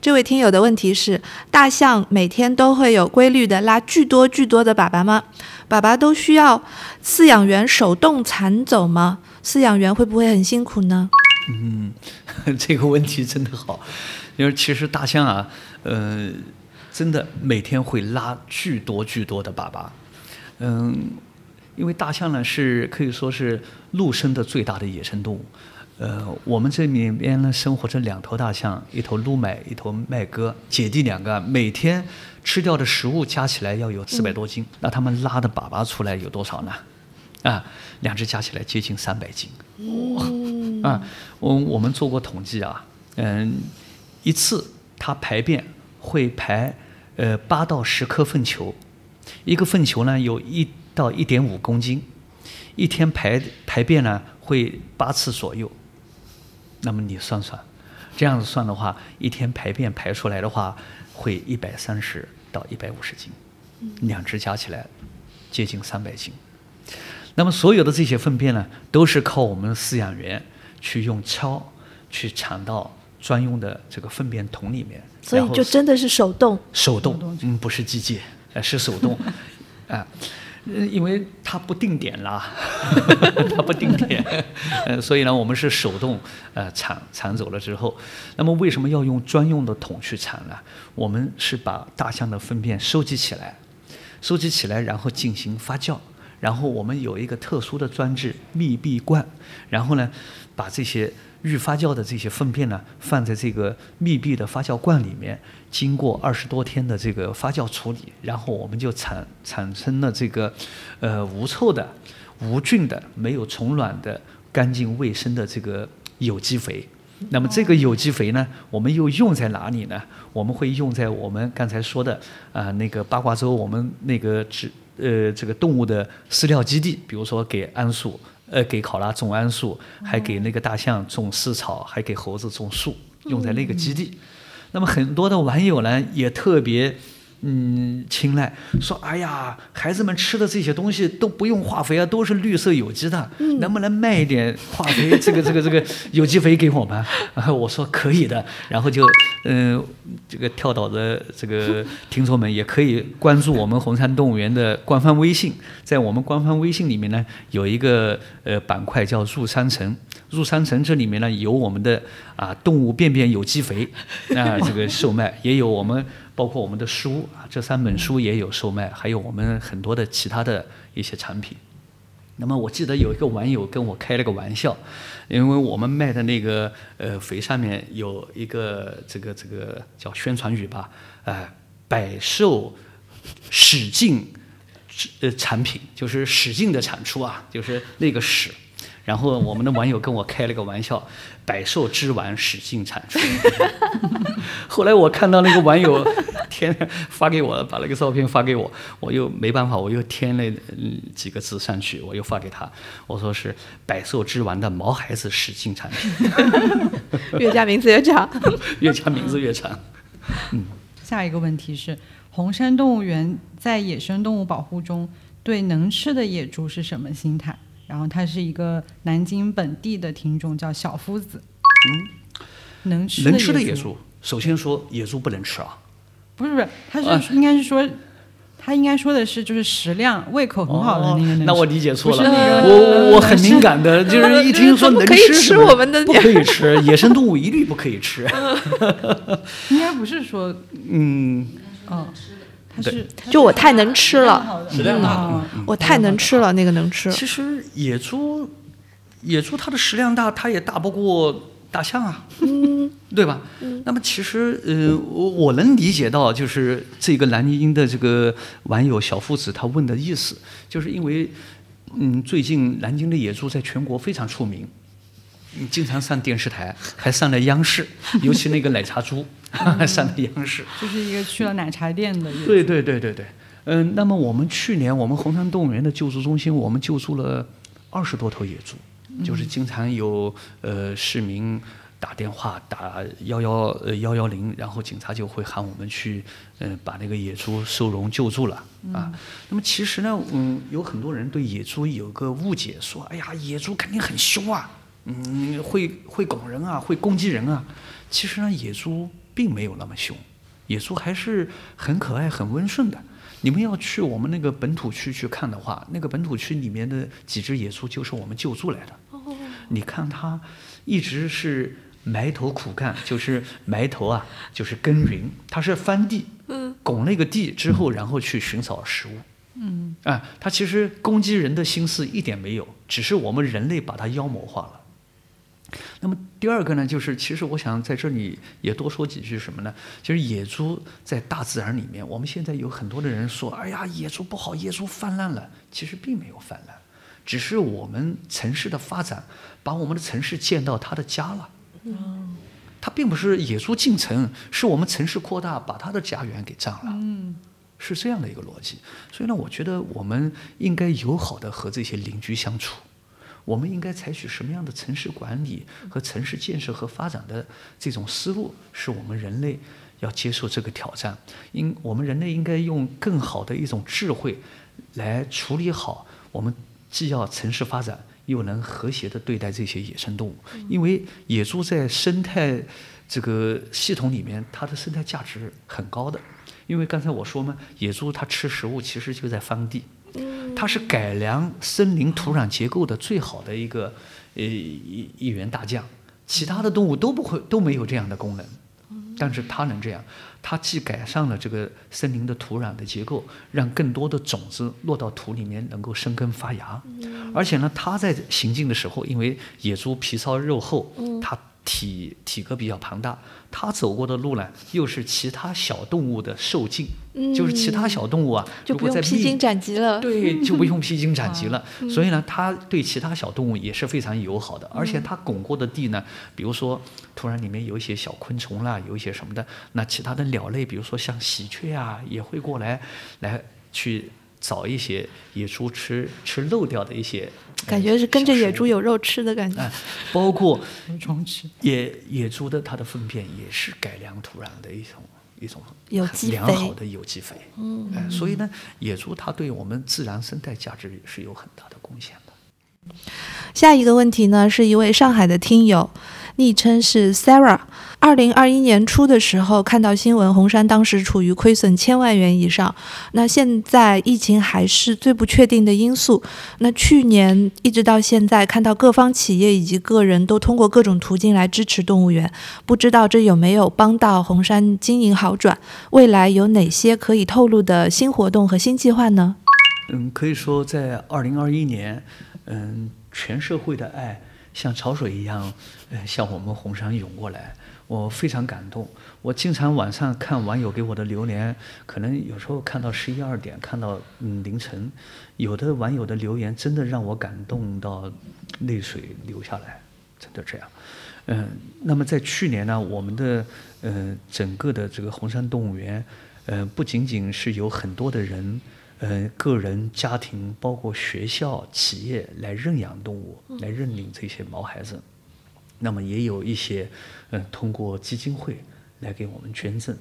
这位听友的问题是：大象每天都会有规律的拉巨多巨多的粑粑吗？粑粑都需要饲养员手动铲走吗？饲养员会不会很辛苦呢？嗯，这个问题真的好，因为其实大象啊，呃，真的每天会拉巨多巨多的粑粑，嗯，因为大象呢是可以说是陆生的最大的野生动物。呃，我们这里面呢生活着两头大象，一头卢买，一头麦哥，姐弟两个，每天吃掉的食物加起来要有四百多斤，那他们拉的粑粑出来有多少呢？啊，两只加起来接近三百斤。啊，我我们做过统计啊，嗯，一次它排便会排呃八到十颗粪球，一个粪球呢有一到一点五公斤，一天排排便呢会八次左右。那么你算算，这样子算的话，一天排便排出来的话，会一百三十到一百五十斤，两只加起来接近三百斤。那么所有的这些粪便呢，都是靠我们的饲养员去用锹去铲到专用的这个粪便桶里面，所以就真的是手动。手动，嗯，不是机械，呃，是手动，啊。呃因为它不定点啦，它不定点，呃，所以呢，我们是手动呃铲铲走了之后，那么为什么要用专用的桶去铲呢？我们是把大象的粪便收集起来，收集起来，然后进行发酵，然后我们有一个特殊的装置密闭罐，然后呢，把这些预发酵的这些粪便呢放在这个密闭的发酵罐里面，经过二十多天的这个发酵处理，然后我们就产产生了这个呃无臭的、无菌的、没有虫卵的、干净卫生的这个有机肥。那么这个有机肥呢，我们又用在哪里呢？我们会用在我们刚才说的啊、那个八卦洲我们那个植呃这个动物的饲料基地，比如说给桉树，呃给考拉种桉树，还给那个大象种饲草，还给猴子种树，用在那个基地。那么很多的网友呢也特别。嗯，青睐说，哎呀，孩子们吃的这些东西都不用化肥啊，都是绿色有机的，能不能卖一点化肥这个这个这个有机肥给我们？啊，我说可以的，然后就嗯、这个跳岛的这个听众们也可以关注我们红山动物园的官方微信，在我们官方微信里面呢有一个呃板块叫入山城，入山城这里面呢有我们的啊动物便便有机肥啊这个售卖，也有我们。包括我们的书啊，这三本书也有售卖，还有我们很多的其他的一些产品。那么我记得有一个网友跟我开了个玩笑，因为我们卖的那个呃肥上面有一个这个这个叫宣传语吧，呃，百兽使劲呃产品，就是使劲的产出啊，就是那个使。然后我们的网友跟我开了个玩笑，百兽之王使劲产出。后来我看到那个网友添发给我，把那个照片发给我，我又没办法，我又添了嗯几个字上去，我又发给他，我说是百兽之王的毛孩子使劲产出，越加名字越长。越加名字越长。嗯下一个问题是：红山动物园在野生动物保护中对能吃的野猪是什么心态？然后他是一个南京本地的听众，叫小夫子。嗯，能吃能吃的野野猪，首先说野猪不能吃啊，不是不是，他啊。是应该是说，他应该说的是就是食量，胃口很好的那个那我理解错了，我我很敏感的，就是一听说能可以吃吃什么我们的不可以吃，野生动物一律不可以吃。应该不是说，嗯，嗯，他是就我太能吃了，食量大。嗯。我太能吃了，那个能吃。其实野猪，野猪它的食量大，它也大不过大象啊，对吧？那么其实，呃，我我能理解到，就是这个南京的这个网友小夫子他问的意思，就是因为，嗯，最近南京的野猪在全国非常出名。嗯经常上电视台，还上了央视，尤其那个奶茶猪，还 上了央视。就是一个去了奶茶店的。对对对对对，嗯、那么我们去年我们红山动物园的救助中心，我们救助了二十多头野猪，就是经常有呃市民打电话打幺幺呃幺幺零，然后警察就会喊我们去呃把那个野猪收容救助了啊。那么其实呢，嗯，有很多人对野猪有个误解，说哎呀野猪肯定很凶啊，嗯，会会拱人啊，会攻击人啊。其实呢，野猪并没有那么凶。野猪还是很可爱、很温顺的。你们要去我们那个本土区去看的话，那个本土区里面的几只野猪就是我们救助来的。你看它一直是埋头苦干，就是埋头啊，就是耕耘，它是翻地，嗯，拱那个地之后，然后去寻找食物。嗯，啊，它其实攻击人的心思一点没有，只是我们人类把它妖魔化了。那么第二个呢，就是其实我想在这里也多说几句什么呢？其实野猪在大自然里面，我们现在有很多的人说，哎呀，野猪不好，野猪泛滥了。其实并没有泛滥，只是我们城市的发展把我们的城市建到它的家了。它并不是野猪进城，是我们城市扩大把它的家园给占了。嗯，是这样的一个逻辑。所以呢，我觉得我们应该友好的和这些邻居相处。我们应该采取什么样的城市管理和城市建设和发展的这种思路，是我们人类要接受这个挑战。应我们人类应该用更好的一种智慧来处理好我们既要城市发展，又能和谐的对待这些野生动物。因为野猪在生态这个系统里面，它的生态价值很高的。因为刚才我说嘛，野猪它吃食物其实就在翻地，它是改良森林土壤结构的最好的一个呃一一员大将，其他的动物都不会都没有这样的功能，但是它能这样，它既改善了这个森林的土壤的结构，让更多的种子落到土里面能够生根发芽，而且呢，它在行进的时候，因为野猪皮糙肉厚，它体体格比较庞大，它走过的路呢，又是其他小动物的受尽，就是其他小动物啊，就不用披荆斩棘了。对，就不用披荆斩 棘了。所以呢，它对其他小动物也是非常友好的，而且它拱过的地呢，比如说突然里面有一些小昆虫啦，有一些什么的，那其他的鸟类，比如说像喜鹊啊，也会过来来去找一些野猪吃吃漏掉的一些，呃 感觉是跟着野猪有肉吃的感觉。哎，包括。野野猪的它的粪便也是改良土壤的一种一种有机肥良好的有机肥。嗯、哎，所以呢，野猪它对我们自然生态价值也是有很大的贡献的。下一个问题呢，是一位上海的听友，昵称是 Sarah。二零二一年初的时候，看到新闻，红杉当时处于亏损千万元以上。那现在疫情还是最不确定的因素。那去年一直到现在，看到各方企业以及个人都通过各种途径来支持动物园，不知道这有没有帮到红杉经营好转？未来有哪些可以透露的新活动和新计划呢？嗯，可以说在二零二一年，嗯，全社会的爱像潮水一样，呃，向我们红山涌过来，我非常感动。我经常晚上看网友给我的留言，可能有时候看到十一二点，看到嗯凌晨，有的网友的留言真的让我感动到泪水流下来，真的这样。嗯，那么在去年呢，我们的呃整个的这个红山动物园，呃不仅仅是有很多的人，呃个人、家庭，包括学校、企业来认养动物，来认领这些毛孩子，那么也有一些呃通过基金会来给我们捐赠。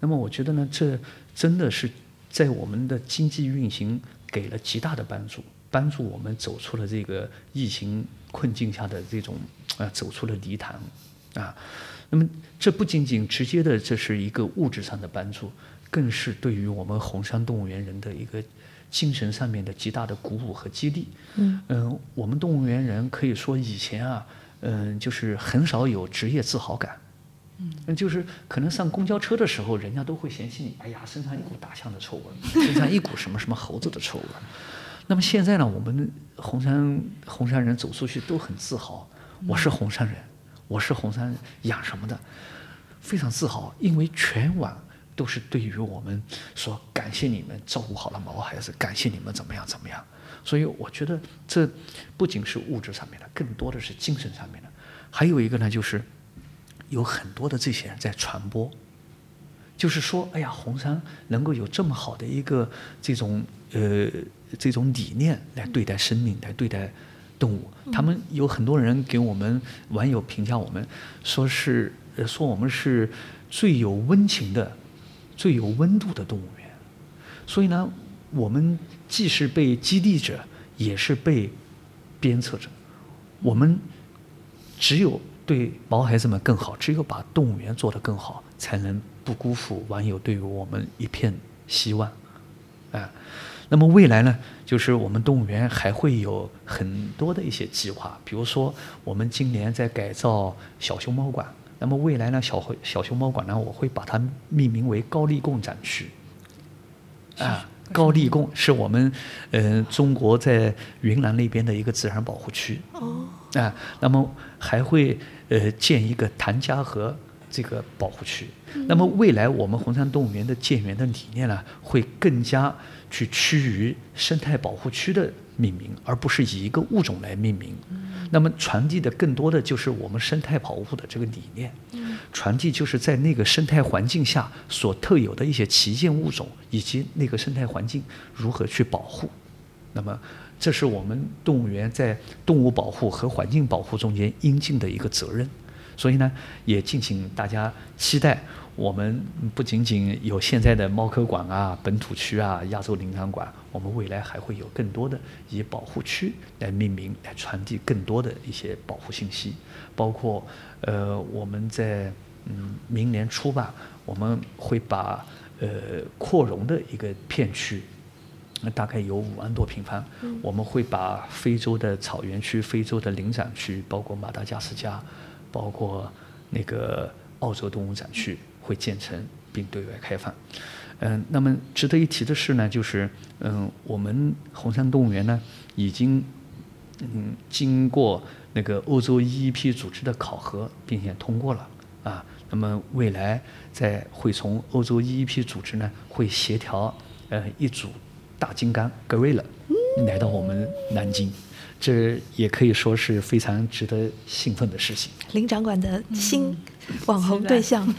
那么我觉得呢，这真的是在我们的经济运行给了极大的帮助，帮助我们走出了这个疫情困境下的这种呃走出了泥潭，啊。那么这不仅仅直接的这是一个物质上的帮助，更是对于我们红山动物园人的一个精神上面的极大的鼓舞和激励。嗯我们动物园人可以说以前啊，嗯、就是很少有职业自豪感。嗯，就是可能上公交车的时候，人家都会嫌弃你，哎呀，身上一股大象的臭味，身上一股什么什么猴子的臭味。那么现在呢，我们红山红山人走出去都很自豪，我是红山人，我是红山养什么的，非常自豪，因为全网都是对于我们说感谢你们照顾好了毛孩子，感谢你们怎么样怎么样。所以我觉得这不仅是物质上面的，更多的是精神上面的。还有一个呢，就是有很多的这些人在传播，就是说，哎呀，红山能够有这么好的一个这种呃这种理念来对待生命，来对待动物。他们有很多人给我们网友评价我们，说是呃说我们是最有温情的、最有温度的动物园。所以呢，我们既是被激励者，也是被鞭策者。我们只有对毛孩子们更好，只有把动物园做得更好，才能不辜负网友对于我们一片希望。啊，那么未来呢，就是我们动物园还会有很多的一些计划，比如说我们今年在改造小熊猫馆，那么未来呢，小会小熊猫馆呢，我会把它命名为高丽贡展区。啊，高丽贡是我们呃中国在云南那边的一个自然保护区。哦，啊，那么还会呃建一个谭家河这个保护区。那么未来我们红山动物园的建园的理念呢，会更加去趋于生态保护区的命名，而不是以一个物种来命名。那么传递的更多的就是我们生态保护的这个理念，传递就是在那个生态环境下所特有的一些旗舰物种，以及那个生态环境如何去保护。那么，这是我们动物园在动物保护和环境保护中间应尽的一个责任。所以呢，也敬请大家期待，我们不仅仅有现在的猫科馆啊、本土区啊、亚洲灵长馆，我们未来还会有更多的以保护区来命名，来传递更多的一些保护信息，包括呃，我们在嗯明年初吧，我们会把呃扩容的一个片区。那大概有五万多平方，我们会把非洲的草原区、非洲的灵长区，包括马达加斯加，包括那个澳洲动物展区，会建成并对外开放。嗯，那么值得一提的是呢，就是嗯，我们红山动物园呢，已经嗯经过那个欧洲 EEP 组织的考核，并且通过了啊。那么未来在会从欧洲 EEP 组织呢，会协调呃一组大金刚 gorilla 来到我们南京，这也可以说是非常值得兴奋的事情。林长馆的新网红对象。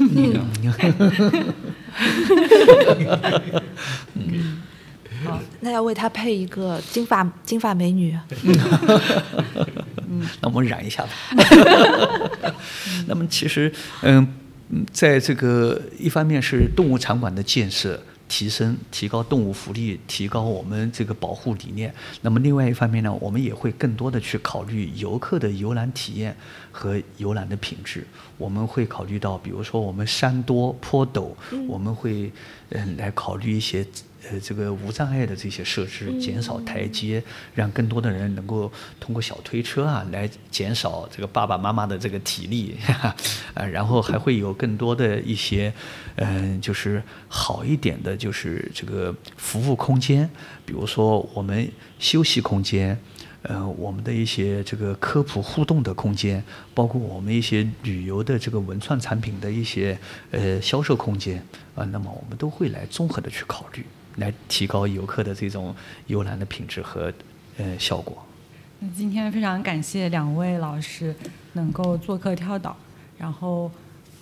好，那要为他配一个金发金发美女。那我们染一下吧。那么其实，嗯，嗯在这个一方面是动物场馆的建设。提升、提高动物福利，提高我们这个保护理念。那么另外一方面呢，我们也会更多的去考虑游客的游览体验和游览的品质。我们会考虑到，比如说我们山多坡陡，我们会嗯来考虑一些呃这个无障碍的这些设施，减少台阶，让更多的人能够通过小推车啊来减少这个爸爸妈妈的这个体力，呃，然后还会有更多的一些嗯、就是好一点的，就是这个服务空间，比如说我们休息空间。呃，我们的一些这个科普互动的空间，包括我们一些旅游的这个文创产品的一些呃销售空间啊、那么我们都会来综合的去考虑，来提高游客的这种游览的品质和呃效果。那今天非常感谢两位老师能够做客跳岛，然后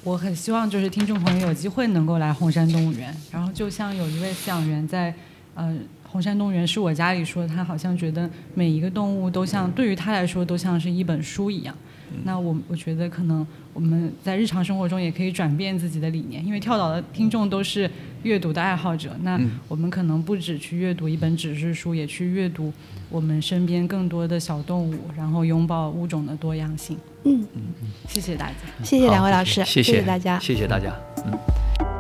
我很希望就是听众朋友有机会能够来红山动物园。然后就像有一位饲养员在呃红山动物园是我家里说，他好像觉得每一个动物都像对于他来说都像是一本书一样。那我我觉得可能我们在日常生活中也可以转变自己的理念，因为跳岛的听众都是阅读的爱好者，那我们可能不止去阅读一本纸质书，也去阅读我们身边更多的小动物，然后拥抱物种的多样性。嗯嗯，谢谢大家。谢谢两位老师，谢谢大家。谢谢大家。嗯。